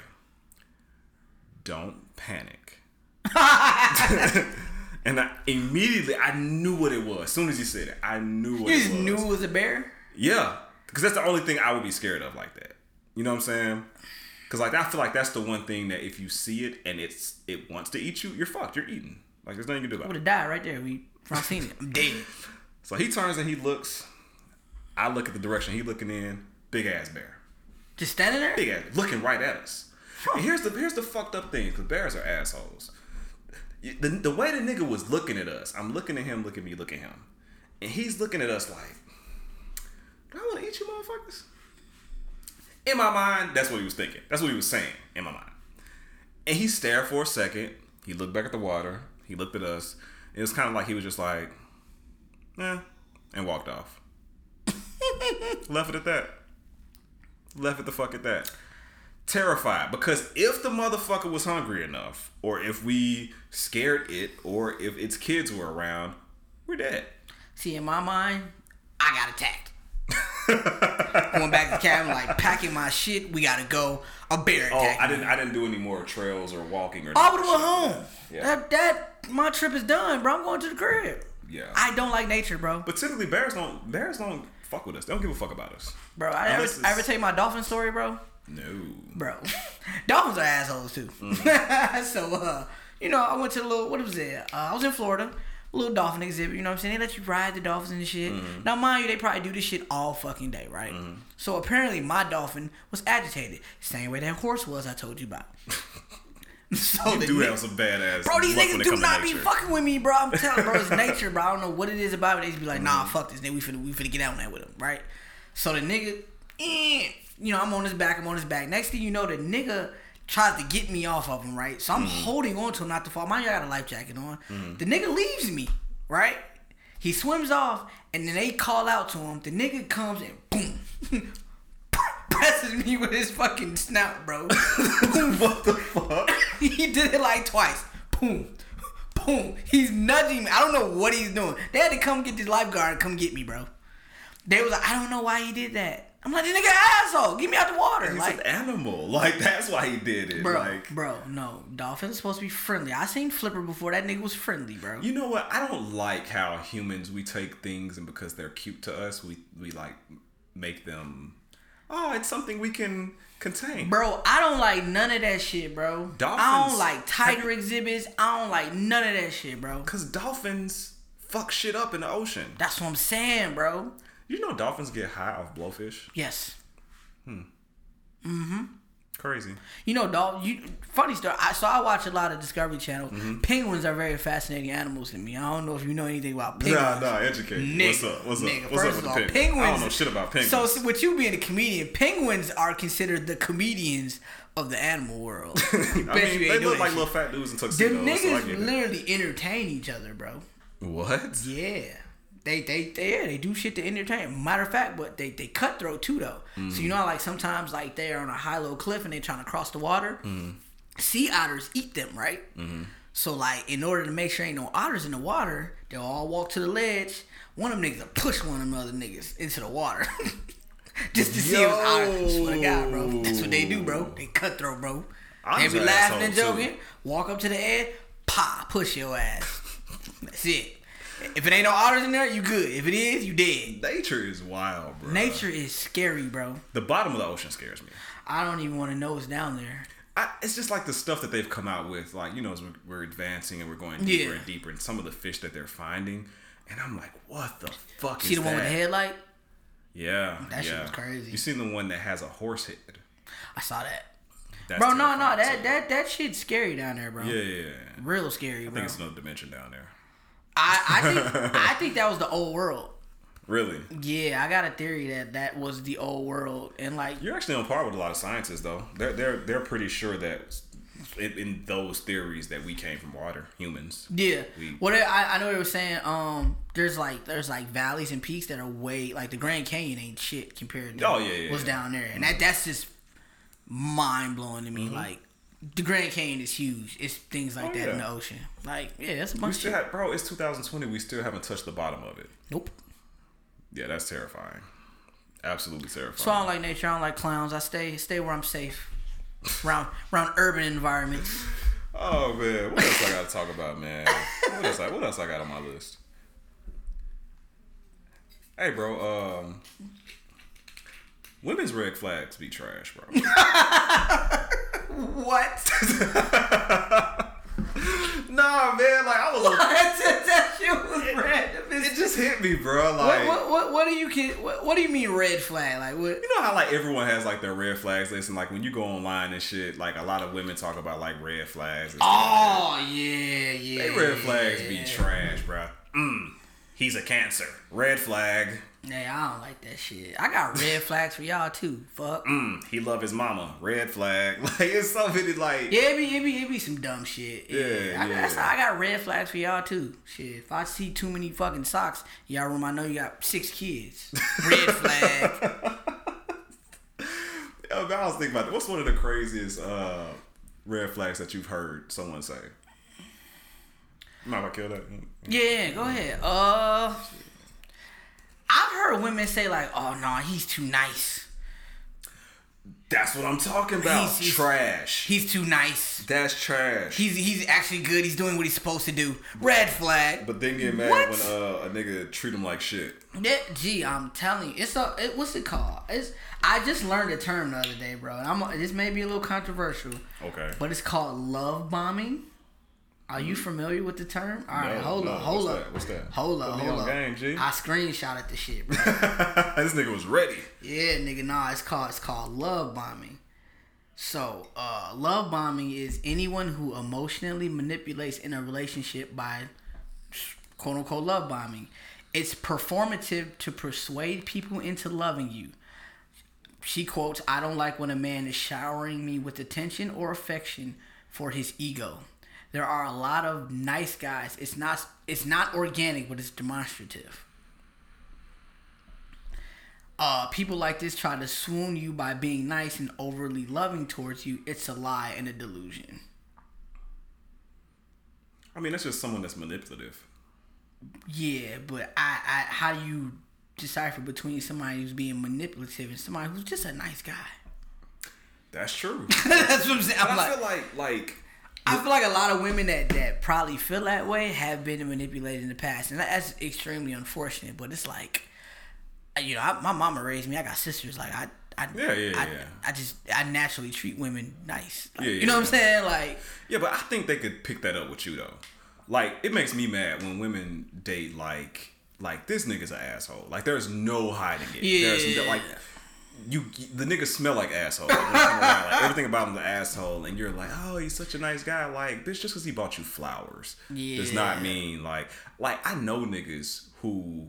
don't panic. and I, immediately, I knew what it was. As soon as you said it, I knew what You it just was. knew it was a bear? Yeah, because that's the only thing I would be scared of like that. You know what I'm saying? Because like I feel like that's the one thing that if you see it and it's it wants to eat you, you're fucked. You're eaten. Like there's nothing you can do I about would have died right there. We if I seen it. I'm dead. So he turns and he looks. I look at the direction he looking in. Big ass bear. Just standing there? Big ass looking right at us. Here's the here's the fucked up thing because bears are assholes. The, the way the nigga was looking at us, I'm looking at him, look at me, look at him, and he's looking at us like, "Do I want to eat you, motherfuckers?" In my mind, that's what he was thinking. That's what he was saying in my mind. And he stared for a second. He looked back at the water. He looked at us. It was kind of like he was just like, "Eh," and walked off. Left it at that. Left it the fuck at that. Terrified because if the motherfucker was hungry enough, or if we scared it, or if its kids were around, we're dead. See, in my mind, I got attacked. Going back to the cabin, like packing my shit. We gotta go. A bear Oh, I didn't. I didn't do any more trails or walking or. I would have went home. Yeah. That that my trip is done, bro. I'm going to the crib. Yeah. I don't like nature, bro. But typically, bears don't. Bears don't fuck with us. They don't give a fuck about us. Bro, I ever, I ever tell you my dolphin story, bro? No. Bro, dolphins are assholes too. Mm-hmm. so, uh, you know, I went to the little what was it? Uh, I was in Florida, little dolphin exhibit. You know what I'm saying? They let you ride the dolphins and shit. Mm-hmm. Now, mind you, they probably do this shit all fucking day, right? So apparently, my dolphin was agitated, same way that horse was. I told you about. so You do ni- have some badass. Bro, these niggas do not be fucking with me, bro. I'm telling bro, it's nature, bro. I don't know what it is about it. They just be like, nah, Mm-hmm. fuck this. Then we finna we finna get out on that with him, right? So the nigga, eh, you know, I'm on his back, I'm on his back. Next thing you know, the nigga tries to get me off of him, right? So I'm Mm-hmm. holding on to him not to fall. Mind you, I got a life jacket on. The nigga leaves me, right? He swims off, and then they call out to him. The nigga comes and boom. Presses me with his fucking snout, bro. what the fuck? he did it like twice. Boom. Boom. He's nudging me. I don't know what he's doing. They had to come get this lifeguard and come get me, bro. They was like, I don't know why he did that. I'm like, this nigga asshole. Get me out the water. He's like, an animal. Like that's why he did it. bro, Like bro, no. Dolphins are supposed to be friendly. I seen Flipper before. That nigga was friendly, bro. You know what? I don't like how humans we take things and because they're cute to us, we we like make them. Oh, it's something we can contain. Bro, I don't like none of that shit, bro. Dolphins. I don't like tiger exhibits. I don't like none of that shit, bro. Cause dolphins fuck shit up in the ocean. That's what I'm saying, bro. You know dolphins get high off blowfish. Yes. Hmm. Mm-hmm. Crazy. You know, dog. You funny story. I, so I watch a lot of Discovery Channel. Mm-hmm. Penguins are very fascinating animals to me. I don't know if you know anything about penguins. Nah, nah, educate. Nigga, What's up? What's up? What's first up with the all, penguins? penguins. I don't know shit about penguins. So, so with you being a comedian, penguins are considered the comedians of the animal world. I mean, they look like little fat dudes in tuxedos. so I niggas it. literally entertain each other, bro. What? Yeah. They, they they yeah they do shit to entertain. Matter of fact, but they they cutthroat too though. So you mm. know how, like sometimes like they're on a high low cliff and they're trying to cross the water. Mm. Sea otters eat them right. Mm-hmm. So like in order to make sure ain't no otters in the water, they'll all walk to the ledge. One of them niggas will push one of them other niggas into the water. Just to see if it's otter. Swear to God, bro. That's what they do, bro. They cutthroat, bro. They Otters be laughing and assholes, too. joking. Walk up to the edge, pa, push your ass. That's it. If it ain't no otters in there, you good. If it is, you dead. Nature is wild, bro. Nature is scary, bro. The bottom of the ocean scares me. I don't even want to know what's down there. I, it's just like the stuff that they've come out with, like you know, as we're, we're advancing and we're going deeper Yeah. and deeper, and some of the fish that they're finding, and I'm like, what the fuck See is the one with the headlight? Yeah, That shit was crazy. You seen the one that has a horse head? I saw that. That's bro, no, no, that too. that that shit's scary down there, bro. Yeah, yeah, yeah. Real scary, I bro. think it's another dimension down there. I, I think I think that was the old world. Really, Yeah, I got a theory that that was the old world, and like you're actually on par with a lot of scientists, though. They're they're they're pretty sure that in, in those theories that we came from water, humans. Yeah. We- What I, I know they were saying, um, there's like there's like valleys and peaks that are way like the Grand Canyon ain't shit compared to Oh, yeah, yeah, what's yeah. down there, and that that's just mind blowing to me. Mm-hmm. Like the Grand Canyon is huge. It's things like Oh, that in the ocean. Like yeah, that's a We bunch of still have, bro. It's 2020. We still haven't touched the bottom of it. Nope. Yeah, that's terrifying. Absolutely terrifying. So I don't like nature. I don't like clowns. I stay stay where I'm safe. around around urban environments. Oh man, what else I gotta talk about, man? What else? I, what else I got on my list? Hey, bro. Um, women's red flags be trash, bro. What? nah, man. Like I was, that, that shit was random. it just hit me, bro. Like. what, what, what do you what, what do you mean red flag? Like what? You know how like everyone has like their red flags list, and like when you go online and shit, like a lot of women talk about like red flags. Oh yeah, yeah. They red flags be trash, he's a cancer. Red flag. Hey, I don't like that shit. I got red flags for y'all too. Fuck. Mm, he love his mama. Red flag. Like it's so many like. Yeah, it be, it be, it be some dumb shit. Yeah, Yeah, I, got, yeah. I got red flags for y'all too. Shit, if I see too many fucking socks, y'all room, I know you got six kids. Red flag. I was thinking about that. What's one of the craziest uh, red flags that you've heard someone say? If I kill that? Yeah, go ahead. Uh, I've heard women say like, "Oh no, he's too nice. That's what I'm talking about. He's- he's- trash. He's too nice. That's trash. He's he's actually good. He's doing what he's supposed to do. Red flag." but then get mad What? when uh, a nigga treat him like shit. Yeah, gee, I'm telling you, it's a it, what's it called? It's I just learned a term the other day, bro. And I'm this may be a little controversial, Okay. but it's called love bombing. Are you familiar with the term? All right, No, hold no, up, hold what's up, that? What's that? hold up, hold up. game, G. I screenshot the shit, bro. this nigga was ready. yeah, nigga, nah, it's called it's called love bombing. So, uh, love bombing is anyone who emotionally manipulates in a relationship by quote unquote love bombing. It's performative to persuade people into loving you. She quotes, I don't like when a man is showering me with attention or affection for his ego. There are a lot of nice guys. It's not it's not organic, but it's demonstrative. Uh, people like this try to swoon you by being nice and overly loving towards you. It's a lie and a delusion. I mean, that's just someone that's manipulative. Yeah, but I, I how do you decipher between somebody who's being manipulative and somebody who's just a nice guy? That's true. That's what I'm saying. I'm I like, feel like like I feel like a lot of women that, that probably feel that way have been manipulated in the past, and that's extremely unfortunate. But it's like, you know, I, my mama raised me. I got sisters. Like I, I, Yeah, yeah, I, yeah. I just I naturally treat women nice. Like, Yeah, you know what I'm saying? Like, Yeah, but I think they could pick that up with you though. Like it makes me mad when women date like like this nigga's an asshole. Like there's no hiding it. Yeah. There's no, like you the nigga smell like asshole. Like, when you come around, like, everything about him the asshole, and you're like, oh, he's such a nice guy. Like, bitch, just because he bought you flowers yeah. does not mean like like I know niggas who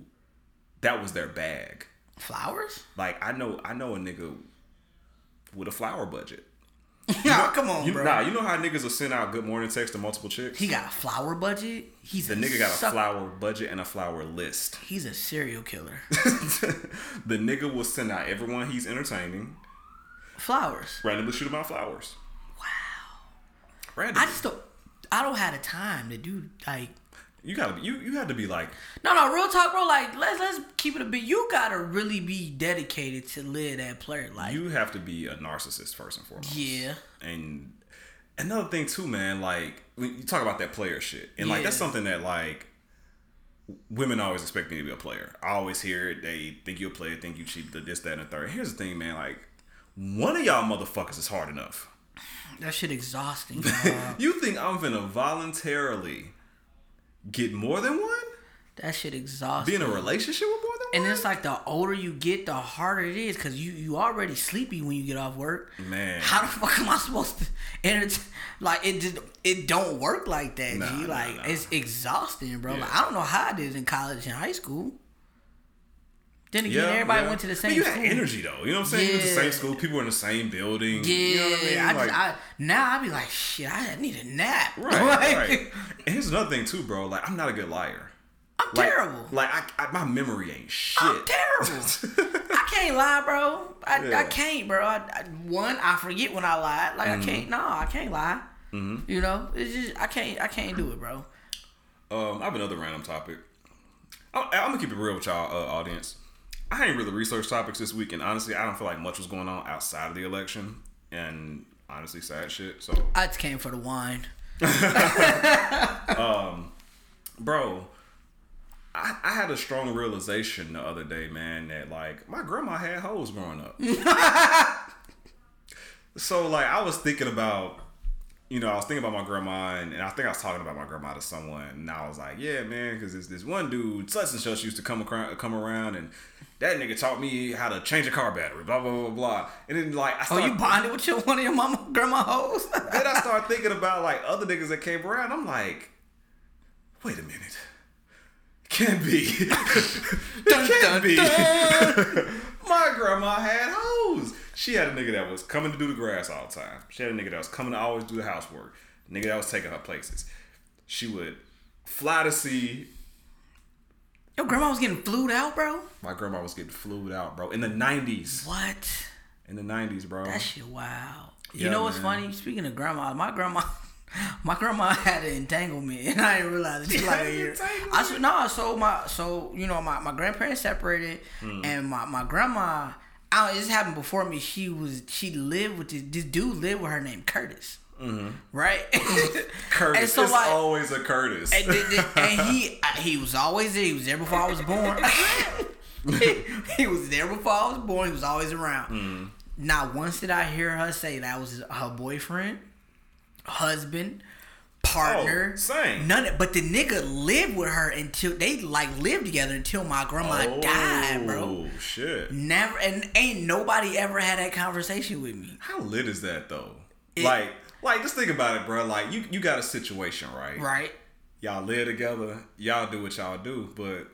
that was their bag. Flowers? Like I know I know a nigga with a flower budget. Nah, come on, You, bro. nah, you know how niggas will send out good morning text to multiple chicks. he got a flower budget. He's the a nigga got a flower budget and a flower list. He's a serial killer. the nigga will send out everyone he's entertaining, Flowers. randomly shoot him out flowers. Wow. Randomly. I just don't. I don't have the time to do like. You gotta be, you you had to be like No, no, real talk, bro. Like, let's let's keep it a bit. You gotta really be dedicated to live that player life. you have to be a narcissist first and foremost. yeah. And another thing too, man, like when you talk about that player shit, and like that's something that like women always expect me to be a player. I always hear it. They think you a player, think you cheap, the this, that, and the third. Here's the thing, man. Like one of y'all motherfuckers is hard enough. That shit exhausting. You think I'm gonna voluntarily get more than one? that shit exhausting. Be in a relationship with more than one? and one? it's like the older you get, the harder it is because you you already sleepy when you get off work. Man. how the fuck am I supposed to And it's Like it just it don't work like that. Nah, G. nah, Like nah. it's exhausting, bro. Yeah. Like I don't know how I did in college and high school. Then again, everybody went to the But same you school. had energy though. You know what I'm saying? You went to the same school. People were in the same building. Yeah, You know what I mean? I Like- just, I, now I be like, shit, I need a nap. Right, Like, right. And here's another thing too, bro. Like I'm not a good liar. I'm Like, terrible. Like I, I, my memory ain't shit. I'm terrible. I can't lie, bro. I, Yeah. I can't, bro. I, I, one, I forget when I lied. Like Mm-hmm. I can't. No, I can't lie. You know, it's just I can't. I can't do it, bro. Um, I have another random topic. I'm, I'm gonna keep it real with y'all, uh, audience. I ain't really researched topics this week, and honestly, I don't feel like much was going on outside of the election, and honestly, sad shit. So, I just came for the wine. Um, bro, I, I had a strong realization the other day, man, that like my grandma had hoes growing up. so like I was thinking about, you know, I was thinking about my grandma, and, and I think I was talking about my grandma to someone, and I was like, yeah, man, because this this one dude, such and such, used to come around, come around, and that nigga taught me how to change a car battery, blah blah blah blah. And then like I Oh, you bonded with your one of your mama grandma hoes? then I started thinking about like other niggas that came around. I'm like, wait a minute. Can't be. it can't dun, be. My grandma had hoes. She had a nigga that was coming to do the grass all the time. She had a nigga that was coming to always do the housework. Nigga that was taking her places. She would fly to sea. Your grandma was getting flued out, bro. My grandma was getting flued out, bro. In the 90s. What? In the 90s, bro. That shit, wow. You know what's man. funny? Speaking of grandma, my grandma, my grandma had an entanglement, and I didn't realize it till like a year. I said no. So my, so you know, my, my grandparents separated, Hmm. and my, my grandma, I don't, this happened before me. She was she lived with this this dude lived with her named Curtis, right? Mm-hmm. Curtis. And so it's like, always a Curtis. and, and he he was always there. He was there before I was born. he, he was there before I was born. He was always around. Not once did I hear her say that was her boyfriend, husband, partner. Oh, same. None. Of, but the nigga lived with her until they like lived together until my grandma died, bro. Oh, shit. Never and ain't nobody ever had that conversation with me. How lit is that though? It- like, like just think about it, bro. Like you, you got a situation, right? Right. Y'all live together. Y'all do what y'all do, but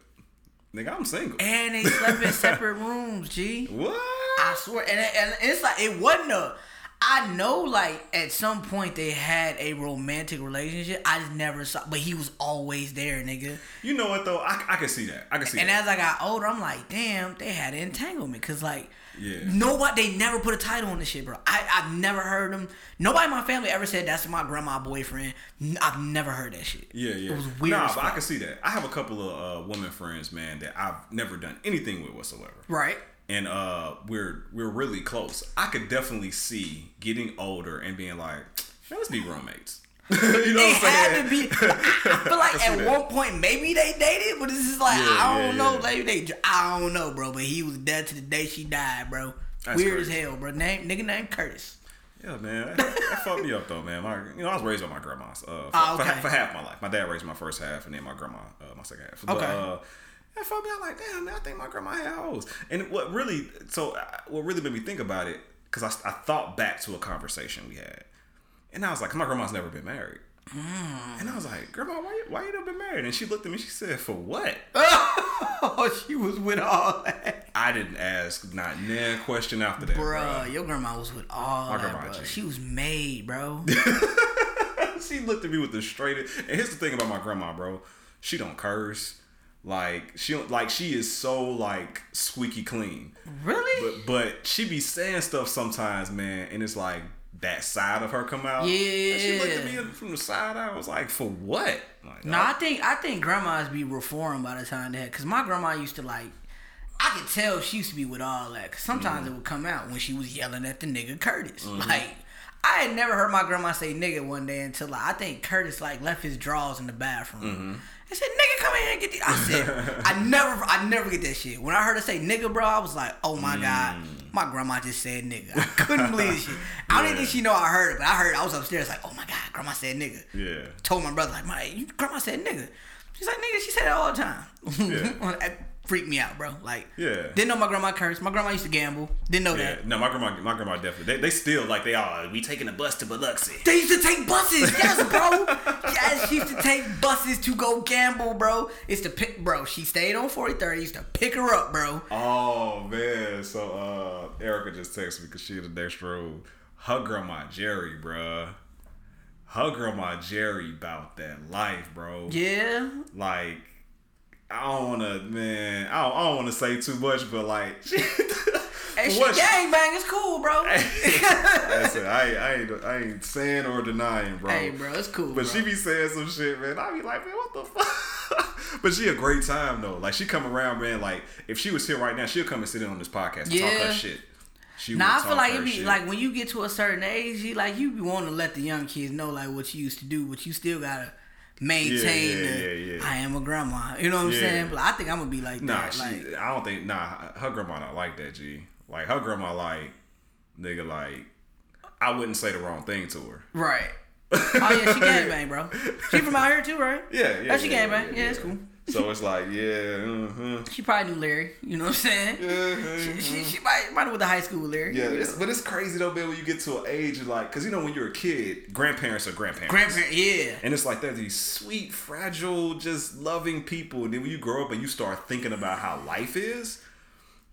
nigga, I'm single. And they slept in separate rooms, G. what? I swear, and, and it's like it wasn't a. I know, like at some point they had a romantic relationship. I just never saw, but he was always there, nigga. you know what though? I, I can see that. I can see that And that. as I got older, I'm like, damn, they had an entanglement, cause like, Yeah. nobody, they never put a title on this shit, bro. I, I've never heard them. Nobody in my family ever said that's my grandma boyfriend. I've never heard that shit. yeah, yeah. It was weird. Nah, but I can see that. I have a couple of uh, women friends, man, that I've never done anything with whatsoever. Right. and uh we're we're really close. I could definitely see getting older and being like, let's be roommates. you know It what I'm had to be. I feel like at that. one point maybe they dated, but it's just like Yeah, I don't know. yeah. Maybe they. I don't know, bro. But he was dead to the day she died, bro. That's Weird crazy. as hell, bro. Name nigga named Curtis. Yeah, man, that, that fucked me up though, man. My, you know, I was raised by my grandma's uh, for, Ah, okay. for, for half my life. My dad raised my first half, and then my grandma uh, my second half. But, Okay. uh, That fucked me. I'm like, damn, man, I think my grandma had hoes. And what really, so uh, what really made me think about it, because I, I thought back to a conversation we had, and I was like, my grandma's never been married. Mm. And I was like, Grandma, why you, why you never been married? And she looked at me. She said, For what? Oh, she was with all that. I didn't ask not one question after that, Bruh, bro. your grandma was with all My that, grandma bro. She was made, bro. She looked at me with the straightest. And here's the thing about my grandma, bro. She don't curse. Like she don't like she is so like squeaky clean. really? But but she be saying stuff sometimes, man, and it's like that side of her come out. And she looked at me from the side. I was like, for what? Like, No, I think I think grandmas be reformed by the time that, cause my grandma used to like, I could tell she used to be with all that. Cause sometimes Mm-hmm. it would come out when she was yelling at the nigga Curtis. Like, I had never heard my grandma say nigga one day until like, I think Curtis like left his drawers in the bathroom. Mm-hmm. I said, "Nigga, come in here and get these." I said, "I never, I never get that shit." When I heard her say "nigga," bro, I was like, "Oh my god, my grandma just said nigga." I couldn't believe this shit. I don't even Mm. Yeah. think she know I heard it, but I heard. It. I was upstairs like, "Oh my god, grandma said nigga." Yeah. told my brother like, my you, grandma said nigga. She's like, nigga, she said it all the time. Yeah. Freaked me out, bro. Like, Yeah. Didn't know my grandma cursed. My grandma used to gamble. Didn't know Yeah, that. no, my grandma, my grandma definitely. They, they still like they are. We taking a bus to Biloxi. They used to take buses, yes, bro. yes, she used to take buses to go gamble, bro. It's to pick, bro. She stayed on 43rd. Used to pick her up, bro. Oh man, so uh, Erica just texted me because she in the next room. Her grandma Jerry, bruh. Her grandma Jerry about that life, bro. Yeah. Like, I don't wanna, man. I don't, I don't wanna say too much, but like, And she what- gang bang. It's cool, bro. Listen, I, ain't- I ain't, I ain't saying or denying, bro. hey, bro, it's cool. But bro. she be saying some shit, man. I be like, man, what the fuck? but she a great time though. Like she come around, man. Like if she was here right now, she'll come and sit in on this podcast and talk her shit. She Nah, will I feel like it be shit. like when you get to a certain age, you like you wanting to let the young kids know like what you used to do, but you still gotta maintain Yeah, yeah, yeah, yeah. I am a grandma. You know what I'm Yeah. saying? But I think I'm gonna be like Nah, that. she. like I don't think. Nah, her grandma not like that. G. Like her grandma, like nigga, like I wouldn't say the wrong thing to her. right. Oh yeah, she gang bang, bro. She from out here too, right? Yeah, yeah. Oh, she yeah, gang bang. Yeah, it's cool. So it's like, yeah, uh-huh. She probably knew Larry. You know what I'm saying? uh-huh. She, she, she might might have went to high school with Larry. Yeah, it's, but it's crazy though, man. When you get to an age like, cause you know when you're a kid, grandparents are grandparents. Grandparent, yeah. And it's like they're these sweet, fragile, just loving people. And then when you grow up and you start thinking about how life is,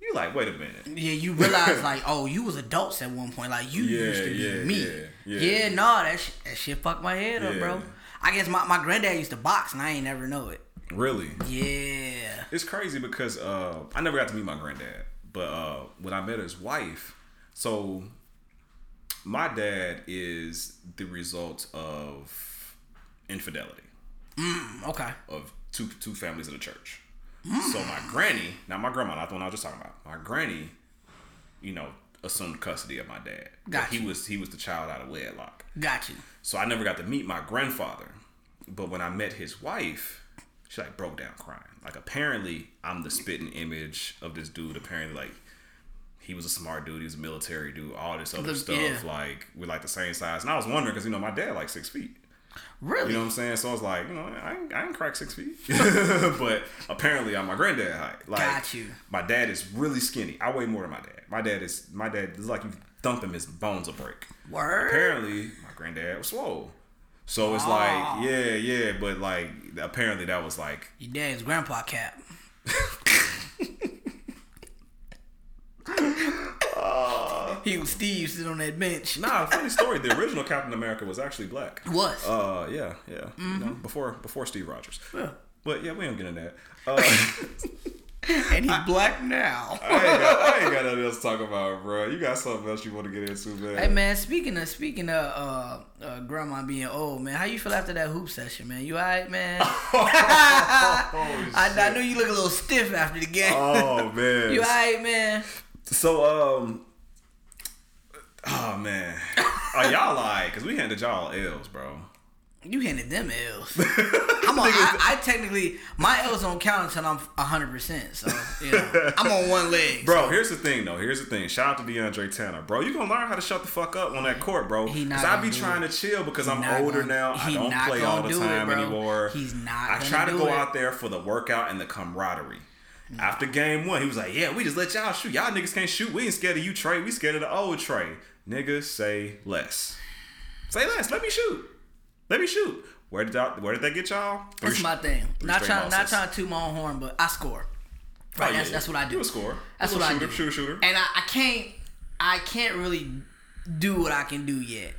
you're like, wait a minute. Yeah, you realize like, oh, you was adults at one point. Like you Yeah, used to be yeah, me. yeah, Yeah, yeah. no, that sh- that shit fucked my head up, bro. I guess my, my granddad used to box and I ain't never know it. Really? Yeah. It's crazy because uh, I never got to meet my granddad, but uh, when I met his wife, so my dad is the result of infidelity Okay. of two two families in the church. So my granny, not my grandma, not the one I was just talking about. My granny, you know, assumed custody of my dad. But Gotcha. He was he was the child out of wedlock. Got you. So I never got to meet my grandfather. But when I met his wife, she like broke down crying. Like apparently I'm the spitting image of this dude. Apparently like he was a smart dude. He was a military dude. All this other stuff. yeah. Like we're like the same size. And I was wondering because you know my dad like six feet. Really? You know what I'm saying? So I was like, you know, I ain't, I ain't crack six feet, but apparently I'm my granddad height. Like, Got you. My dad is really skinny. I weigh more than my dad. My dad is my dad is like you thump him, his bones will break. Word. Apparently, my granddad was swole. So it's Ah. like, yeah, yeah, but like apparently that was like, Your dad's grandpa cap. he was Steve sitting on that bench. nah. Funny story. The original Captain America was actually black. Was. Uh, yeah, yeah. You know, before before Steve Rogers. Yeah. But yeah, we don't get into that. Uh, and he's black now. I ain't got I ain't got nothing else to talk about, bro. You got something else you want to get into, man? Hey man, speaking of speaking of uh, uh, grandma being old, man, how you feel after that hoop session, man? You alright, man? I, I knew you look a little stiff after the game. Oh man. you alright, man? So um. Oh man. Oh y'all lie, cause we handed y'all L's, bro. You handed them L's. I'm on. I, I technically my L's don't count until I'm 100. percent So you know, I'm on one leg. Bro, here's the thing though. Here's the thing. Shout out to DeAndre Tanner, bro. You gonna learn how to shut the fuck up on that court, bro. He not Cause I be trying it. to chill because I'm older gonna- now. I don't play all the it, time bro. anymore. He's not I try to go it. out there for the workout and the camaraderie. After game one, he was like, "Yeah, we just let y'all shoot. Y'all niggas can't shoot. We ain't scared of you, Trey. We scared of the old Trey. Niggas say less. Say less. Let me shoot. Let me shoot. Where did y'all, where did that get y'all? That's Three- my thing. Not trying, not trying to toot my own horn, but I score. Oh, right, Oh, yeah, that's, yeah. that's what I do. You a scorer. That's what I shooter, do. shooter, shooter. And I, I can't, I can't really do what I can do yet.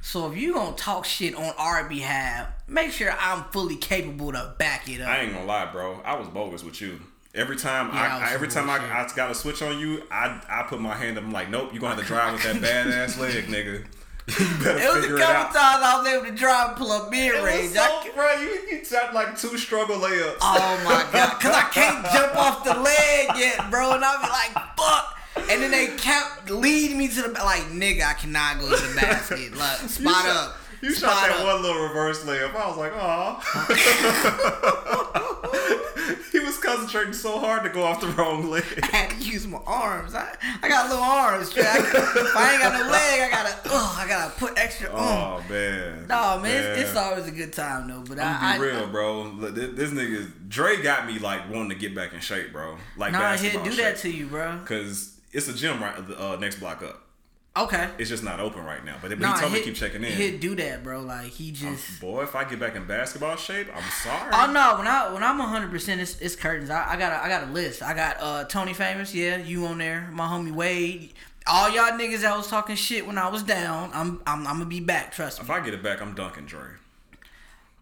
So if you gonna talk shit on our behalf, make sure I'm fully capable to back it up. I ain't gonna lie, bro. I was bogus with you. Every time Yeah, I I, I every time I. I got a switch on you, I I put my hand up. I'm like, nope, you gonna have to drive with that badass leg, nigga. It was a couple times I was able to drive and pull up mid range. so, bro, you, you shot like two struggle layups. Oh my god, cause I can't jump off the leg yet, bro, and I'll be like, fuck. And then they kept leading me to the like, nigga, I cannot go to the basket. Like, spot up. You spot shot that up. one little reverse layup. I was like, oh. he was concentrating so hard to go off the wrong leg. I had to use my arms. I, I got little arms. Jack. I, if I ain't got no leg, I gotta, ugh, I gotta put extra. Oh, Oh man. no, man, it's, it's always a good time though. But I'm I, be I, real, bro. Look, This, this nigga Dre got me like wanting to get back in shape, bro. Like nah, he'll basketball do shape. that to you, bro. Cause it's a gym right uh, next block up. Okay. It's just not open right now. But, but Nah, he told me to keep checking in. He'll do that, bro. Like he just. Boy, if I get back in basketball shape, I'm sorry. Oh no! When I when I'm 100, percent it's, it's curtains. I, I got a, I got a list. I got uh Tony Famous, yeah, you on there. My homie Wade. All y'all niggas that was talking shit when I was down. I'm I'm, I'm gonna be back. Trust me. If. I get it back, I'm dunking Dre.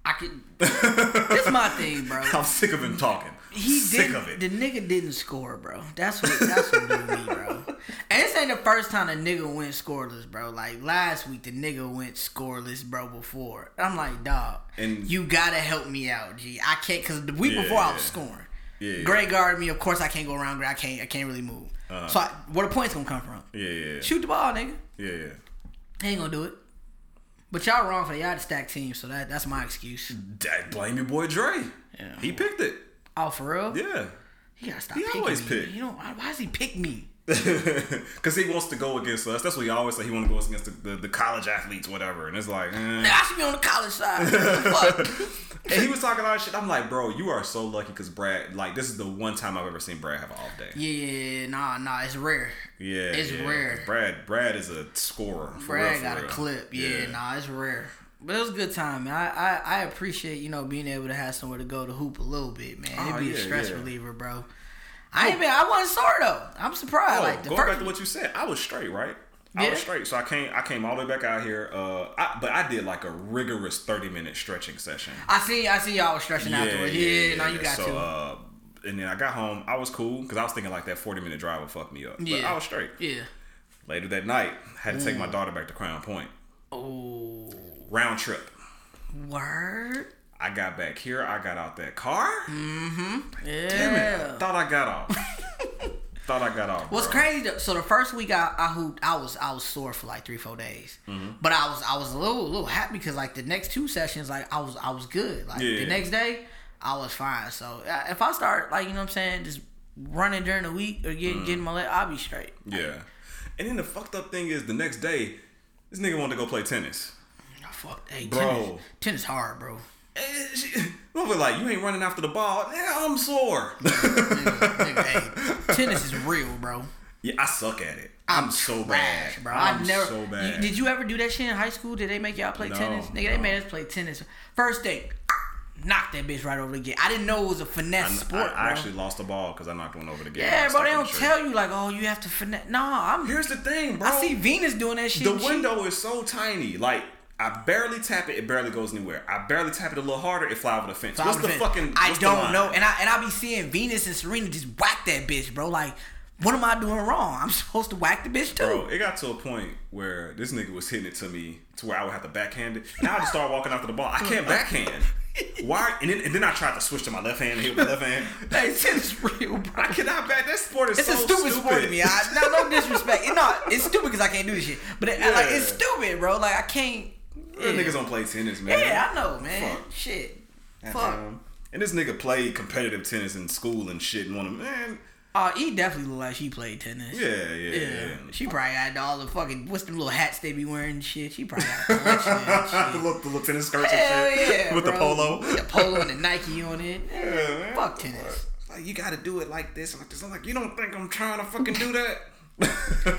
I could. This my thing, bro. I'm sick of him talking. He sick didn't. of it. The nigga didn't score, bro. That's what. That's what blew me, bro. And this ain't the first time a nigga went scoreless, bro. Like last week, the nigga went scoreless, bro. Before I'm like, dog, And- you gotta help me out, G. I can't because the week Yeah, before I was scoring. Yeah. Great guard me. Of course, I can't go around. I can't. I can't really move. Uh-huh. So I, where the points gonna come from? Yeah, yeah, Shoot the ball, nigga. yeah, yeah. He ain't gonna do it. But y'all wrong for that. Y'all the stack team, so that that's my excuse. Dad, blame your boy Dre. Yeah. He picked it. Oh, for real? Yeah. He gotta stop He always me. pick. You know why, does he pick me? Because he wants to go against us. That's what he always say. He want to go against the, the, the college athletes, whatever. And it's like, eh. Nigga, I should be on the college side. Fuck? and he was talking a lot shit. I'm like, bro, you are so lucky because Brad, like, this is the one time I've ever seen Brad have an off day. Yeah, yeah, yeah, nah, nah, it's rare. Yeah, It's yeah. rare. Brad, Brad is a scorer. For Brad real, for got a real. clip. Yeah, nah, it's rare. But it was a good time, man. I, I, I appreciate, you know, being able to have somewhere to go to hoop a little bit, man. Oh, It'd be yeah, a stress yeah. reliever, bro. I ain't been, I wasn't sore though. I'm surprised. Oh, like going back to what you said, I was straight, right? I Yeah. was straight, so I came. I came all the way back out here. Uh, I, but I did like a rigorous thirty minute stretching session. I see, I see y'all was stretching afterwards. Yeah, no, you got so, to. Uh, and then I got home. I was cool because I was thinking like that forty minute drive would fuck me up. But Yeah. I was straight. yeah. Later that night, I had to take my daughter back to Crown Point. Oh, Round trip. word. I got back here. I got out that car. Mm-hmm. Yeah. Damn it! Thought I got off. Thought I got off. What's bro. crazy? Though, so the first week I, I hooped, I was I was sore for like three four days, Mm-hmm. but I was I was a little a little happy because like the next two sessions like I was I was good. Like Yeah. the next day I was fine. So if I start like you know what I'm saying just running during the week or getting Mm. getting my leg, I'll be straight. Yeah. And then the fucked up thing is the next day, this nigga wanted to go play tennis. Fuck, hey, Bro. tennis, tennis hard, bro. Eh, she- Mother like, you ain't running after the ball. Nigga, I'm sore. Nigga, hey, tennis is real, bro. yeah, I suck at it. I'm, so bad. Bro. I'm I never. so bad. You- did you ever do that shit in high school? Did they make y'all play No, tennis? Nigga, they no. made us play tennis. First day, knocked that bitch right over the gate. I didn't know it was a finesse I, sport, I. I actually lost the ball because I knocked one over the gate. yeah, bro. They don't the tell you like, oh, you have to finesse. Nah, I'm. Here's the thing, bro. I see Venus doing that shit. the and she- window is so tiny. Like, I barely tap it, it barely goes anywhere. I barely tap it a little harder, it fly over the fence. Fly what's the fence. fucking? I don't know, and I and I be seeing Venus and Serena just whack that bitch, bro. Like, what am I doing wrong? I'm supposed to whack the bitch too. Bro, it got to a point where this nigga was hitting it to me to where I would have to backhand it. And I just start walking after the ball. I can't backhand. Why? And then, and then I tried to switch to my left hand and hit with my left hand. Hey, tennis real, bro. I cannot back. That sport is It's so a stupid, sport to me. I, no, no disrespect. It, no, it's stupid because I can't do this shit. But it, like, it's stupid, bro. Like, I can't. Yeah, niggas don't play tennis, man. yeah I know, man. Fuck. Shit. Fuck. And this nigga played competitive tennis in school and shit. And one of man, Oh, he definitely looked like she played tennis. yeah, yeah, Yeah. yeah. She probably had all the fucking what's the little hats they be wearing and shit. She probably had a collection and the, little, the little tennis skirts Hell and shit yeah, with the polo. With the polo and the Nike on it. Yeah, man. Fuck tennis. like, you got to do it like this and like this. I'm like, you don't think I'm trying to fucking do that?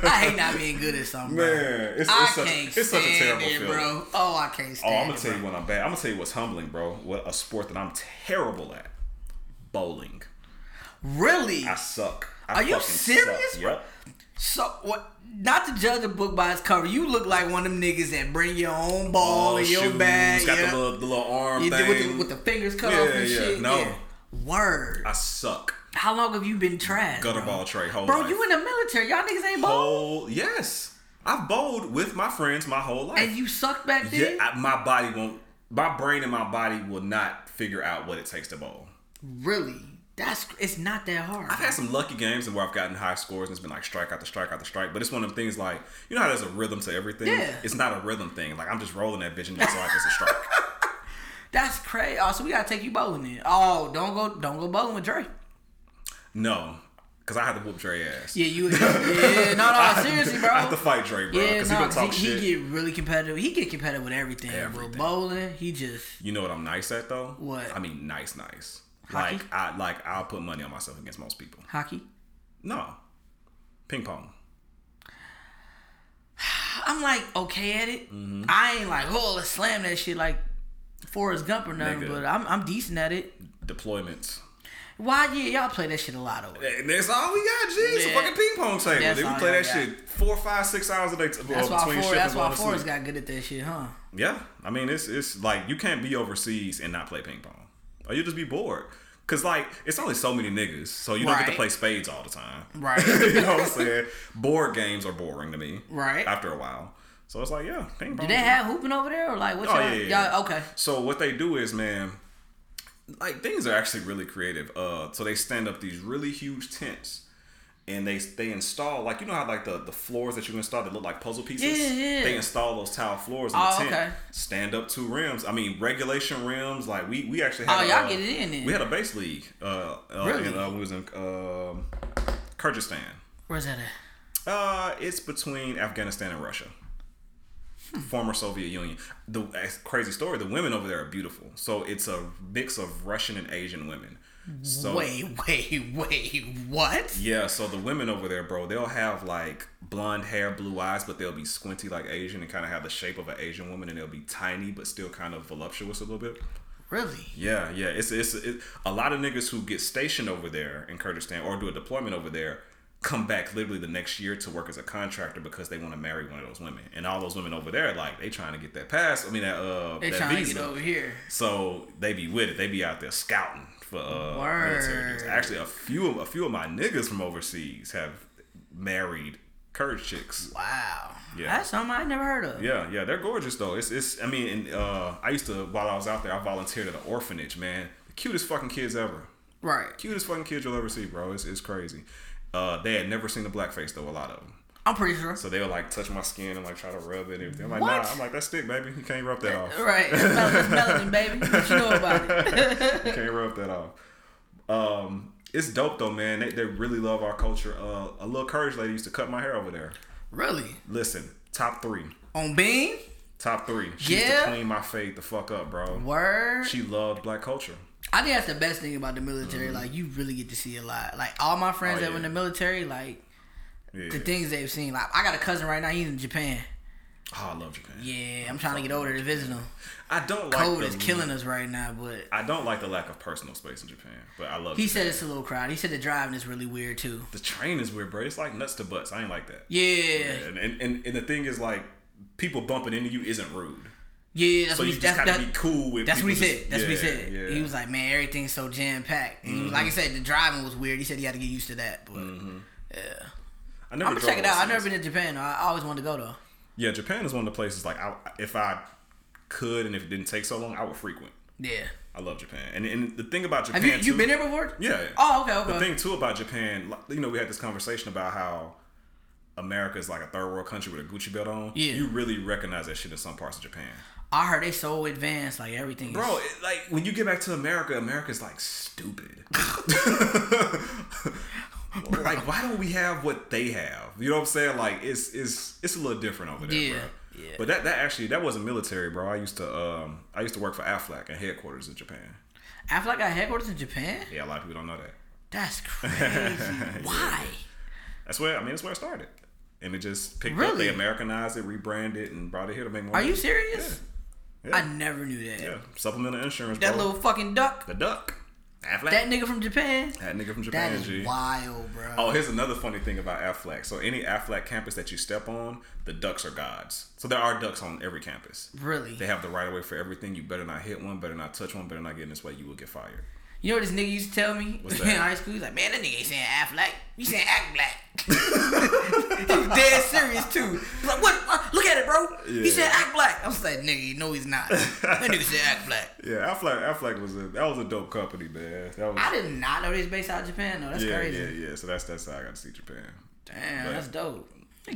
I hate not being good at something, bro. Man, it's, I it's, such, can't it's such a stand terrible it, feeling. bro. Oh, I can't Oh, I'm gonna it, tell you when I'm bad. I'm gonna tell you what's humbling, bro. What a sport that I'm terrible at. Bowling. Really? I suck. I Are you serious, Suck. bro? Yep. So what? Not to judge a book by its cover, you look like one of them niggas that bring your own ball Oh, in your shoes, bag. Got yeah. the little, the little arm You thing. with the, with the fingers cut Yeah, off and yeah, shit. no. Yeah. Word. I suck. How long have you been trash? Gutter ball tray. Whole Bro, life. you in the military. Y'all niggas ain't bold. whole yes. I've bowled with my friends my whole life. And you sucked back yeah, then? I, my body won't. My brain and my body will not figure out what it takes to bowl. really? That's it's not that hard. I've had some lucky games where I've gotten high scores and it's been like strike after strike after strike. But it's one of them things like you know how there's a rhythm to everything. Yeah. It's not a rhythm thing. Like I'm just rolling that bitch and just like it's a strike. That's crazy. Oh, so we gotta take you bowling then. Oh, don't go, don't go bowling with Dre. No, because I had to whoop Dre ass. Yeah, you. Yeah, no, no, seriously, bro. I have to fight Dre, bro. Yeah, Because no, he 'cause he, shit. he get really competitive. He get competitive with everything. Everything. But bowling, he just you know what I'm nice at though? What? I mean, nice, nice. Hockey? Like I like I'll put money on myself against most people. hockey. No, ping pong. I'm like okay at it. Mm-hmm. I ain't like oh let's slam that shit like Forrest Gump or nothing, Nigga. but I'm I'm decent at it. Deployments. Why yeah y'all play that shit a lot over. there. And that's all we got, G. It's a fucking ping pong table. That's we play that got. shit four, five, six hours a day. T- That's uh, why between that's and why going to Forrest got good at that shit, huh? Yeah, I mean it's it's like you can't be overseas and not play ping pong, or you will just be bored. Cause like it's only so many niggas, so you don't get to play spades all the time. Right. you know what I'm saying? Board games are boring to me. Right. After a while, so it's like yeah, ping pong. Do they have hooping over there or like what Oh y'all? yeah, yeah, yeah. y'all okay. So what they do is, man, like things are actually really creative. Uh, so they stand up these really huge tents, and they they install like you know how like the the floors that you install that look like puzzle pieces. Yeah, yeah. They install those tile floors in Oh, the tent. okay. Stand up two rims. I mean regulation rims. Like we we actually had. Oh, a, y'all uh, get it in then. We had a base league. Uh, uh Really? in, uh, we was in um, Kyrgyzstan. Where's that at? Uh, it's between Afghanistan and Russia. Former Soviet Union. The crazy story. The women over there are beautiful. So it's a mix of Russian and Asian women. So wait, wait, wait. What? yeah, so the women over there, bro, they'll have like blonde hair, blue eyes, but they'll be squinty like Asian and kind of have the shape of an Asian woman, and they'll be tiny but still kind of voluptuous a little bit. Really? Yeah, yeah. It's it's it, a lot of niggas who get stationed over there in Kurdistan or do a deployment over there come back literally the next year to work as a contractor because they want to marry one of those women. And all those women over there, like they trying to get that pass. I mean that uh They that trying visa. to get over here. So they be with it. They be out there scouting for uh military dudes. Actually, a few of a few of my niggas from overseas have married Kurd chicks. Wow. Yeah. That's something I never heard of. Yeah, yeah, they're gorgeous though. It's it's. I mean, and, uh, I used to while I was out there, I volunteered at an orphanage. Man, the cutest fucking kids ever. Right. Cutest fucking kids you'll ever see, bro. It's, it's crazy. Uh, they had never seen a blackface though. A lot of them. I'm pretty sure. So they would like touch my skin and like try to rub it and everything. I'm like, What? nah. I'm like, that's stick, baby. You can't rub that off. Right. Melanin, melanin, baby. What you know about it? You can't rub that off. Um, it's dope though, man. They, they really love our culture. Uh, a little courage lady used to cut my hair over there. really? Listen, top three, On Bing? top three. She used Yeah? to clean my fade the fuck up, bro. Word. She loved black culture. I think that's the best thing about the military. Like you really get to see a lot. Like all my friends Mm-hmm. Oh, that were in the military, like Yeah. the things they've seen. Like I got a cousin right now. He's in Japan. Oh, I love Japan. Yeah, I'm trying to get over to visit him. I don't like Cold the, is killing us right now, but I don't like the lack of personal space in Japan, but I love. he Japan. said it's a little crowded. He said the driving is really weird too. the train is weird, bro. It's like nuts to butts. I ain't like that. Yeah, And and, and, and the thing is, like, people bumping into you isn't rude. Yeah. That's So what he, just that's, that- be cool with. That's what he said. just- That's what he said. Yeah. Mm-hmm. He was like, "Man, everything's so jam packed." And he was like I said, the driving was weird. He said he had to get used to that. But yeah, I never I'm gonna check it out. I've never been to Japan. I always wanted to go though. Yeah, Japan is one of the places like I, if I could and if it didn't take so long, I would frequent. Yeah. I love Japan, and and the thing about Japan, Have you you too- been there before? Yeah. Oh, okay, okay. The thing too about Japan, you know, we had this conversation about how America is like a third world country with a Gucci belt on. Yeah. You really recognize that shit in some parts of Japan. I heard they so advanced, like everything. Bro, is, it, like when you get back to America, America's like stupid. like, why don't we have what they have? You know what I'm saying? Like, it's it's it's a little different over there, Yeah, bro. yeah. But that that actually that wasn't military, bro. I used to um I used to work for Aflac at headquarters in Japan. Aflac got headquarters in Japan. Yeah, a lot of people don't know that. That's crazy. Why? That's where I mean, that's where it started, and it just picked up. They Americanized it, rebranded, it, and brought it here to make more. Are you serious? Yeah. I never knew that. Yeah, supplemental insurance. That bro. little fucking duck. the duck. Aflac. That nigga from Japan. That nigga from Japan. is G. wild, bro. Oh, here's another funny thing about Aflac. So any Aflac campus that you step on, the ducks are gods. So there are ducks on every campus. really? They have the right of way for everything. You better not hit one, better not touch one, better not get in this way. You will get fired. You know what this nigga used to tell me in high school? He's like, man, that nigga ain't saying act black. He saying act black. he was dead serious too. He's like, what? what? Look at it, bro. He said act black. I was like, nigga, no, he's not. that nigga said act black. Yeah, Aflac, Aflac was a that was a dope company, man. That was I did not know they was based out of Japan though. That's yeah, crazy. yeah, yeah. So that's that's how I got to see Japan. Damn, But- that's dope.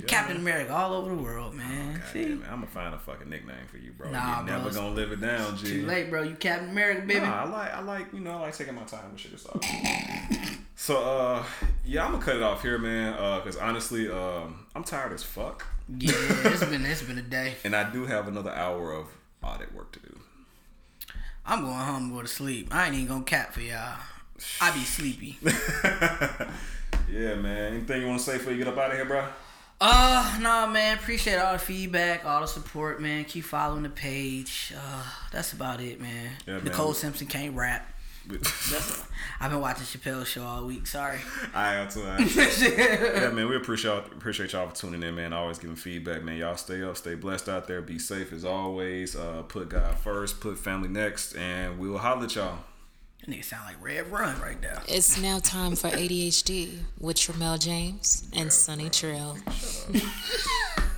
Captain America all over the world, man. God See? damn it, I'm gonna find a fucking nickname for you, bro. Nah, bro, never gonna live it down, G. Too late, bro. You Captain America, baby. Nah, I like, I like, you know, I like taking my time with shit. Good. so, uh, yeah, I'm gonna cut it off here, man. Uh, cause honestly, um, I'm tired as fuck, Yeah, it's been it's been a day. and I do have another hour of audit work to do. I'm going home and go to sleep. I ain't even gonna cap for y'all. I be sleepy. Yeah, man. Anything you want to say before you get up out of here, bro? Uh, no, man. Appreciate all the feedback, all the support, man. Keep following the page. Uh, that's about it, man. Yeah, man. Nicole Simpson can't rap. That's, I've been watching Chappelle's show all week. Sorry. I am too. yeah, man. We appreciate appreciate y'all for tuning in, man. Always giving feedback, man. Y'all stay up, stay blessed out there. Be safe as always. Uh, put God first, put family next, and we will holler at y'all. That nigga sound like Rev Run right now. It's now time for ADHD with Tramel James and Sonny Trail.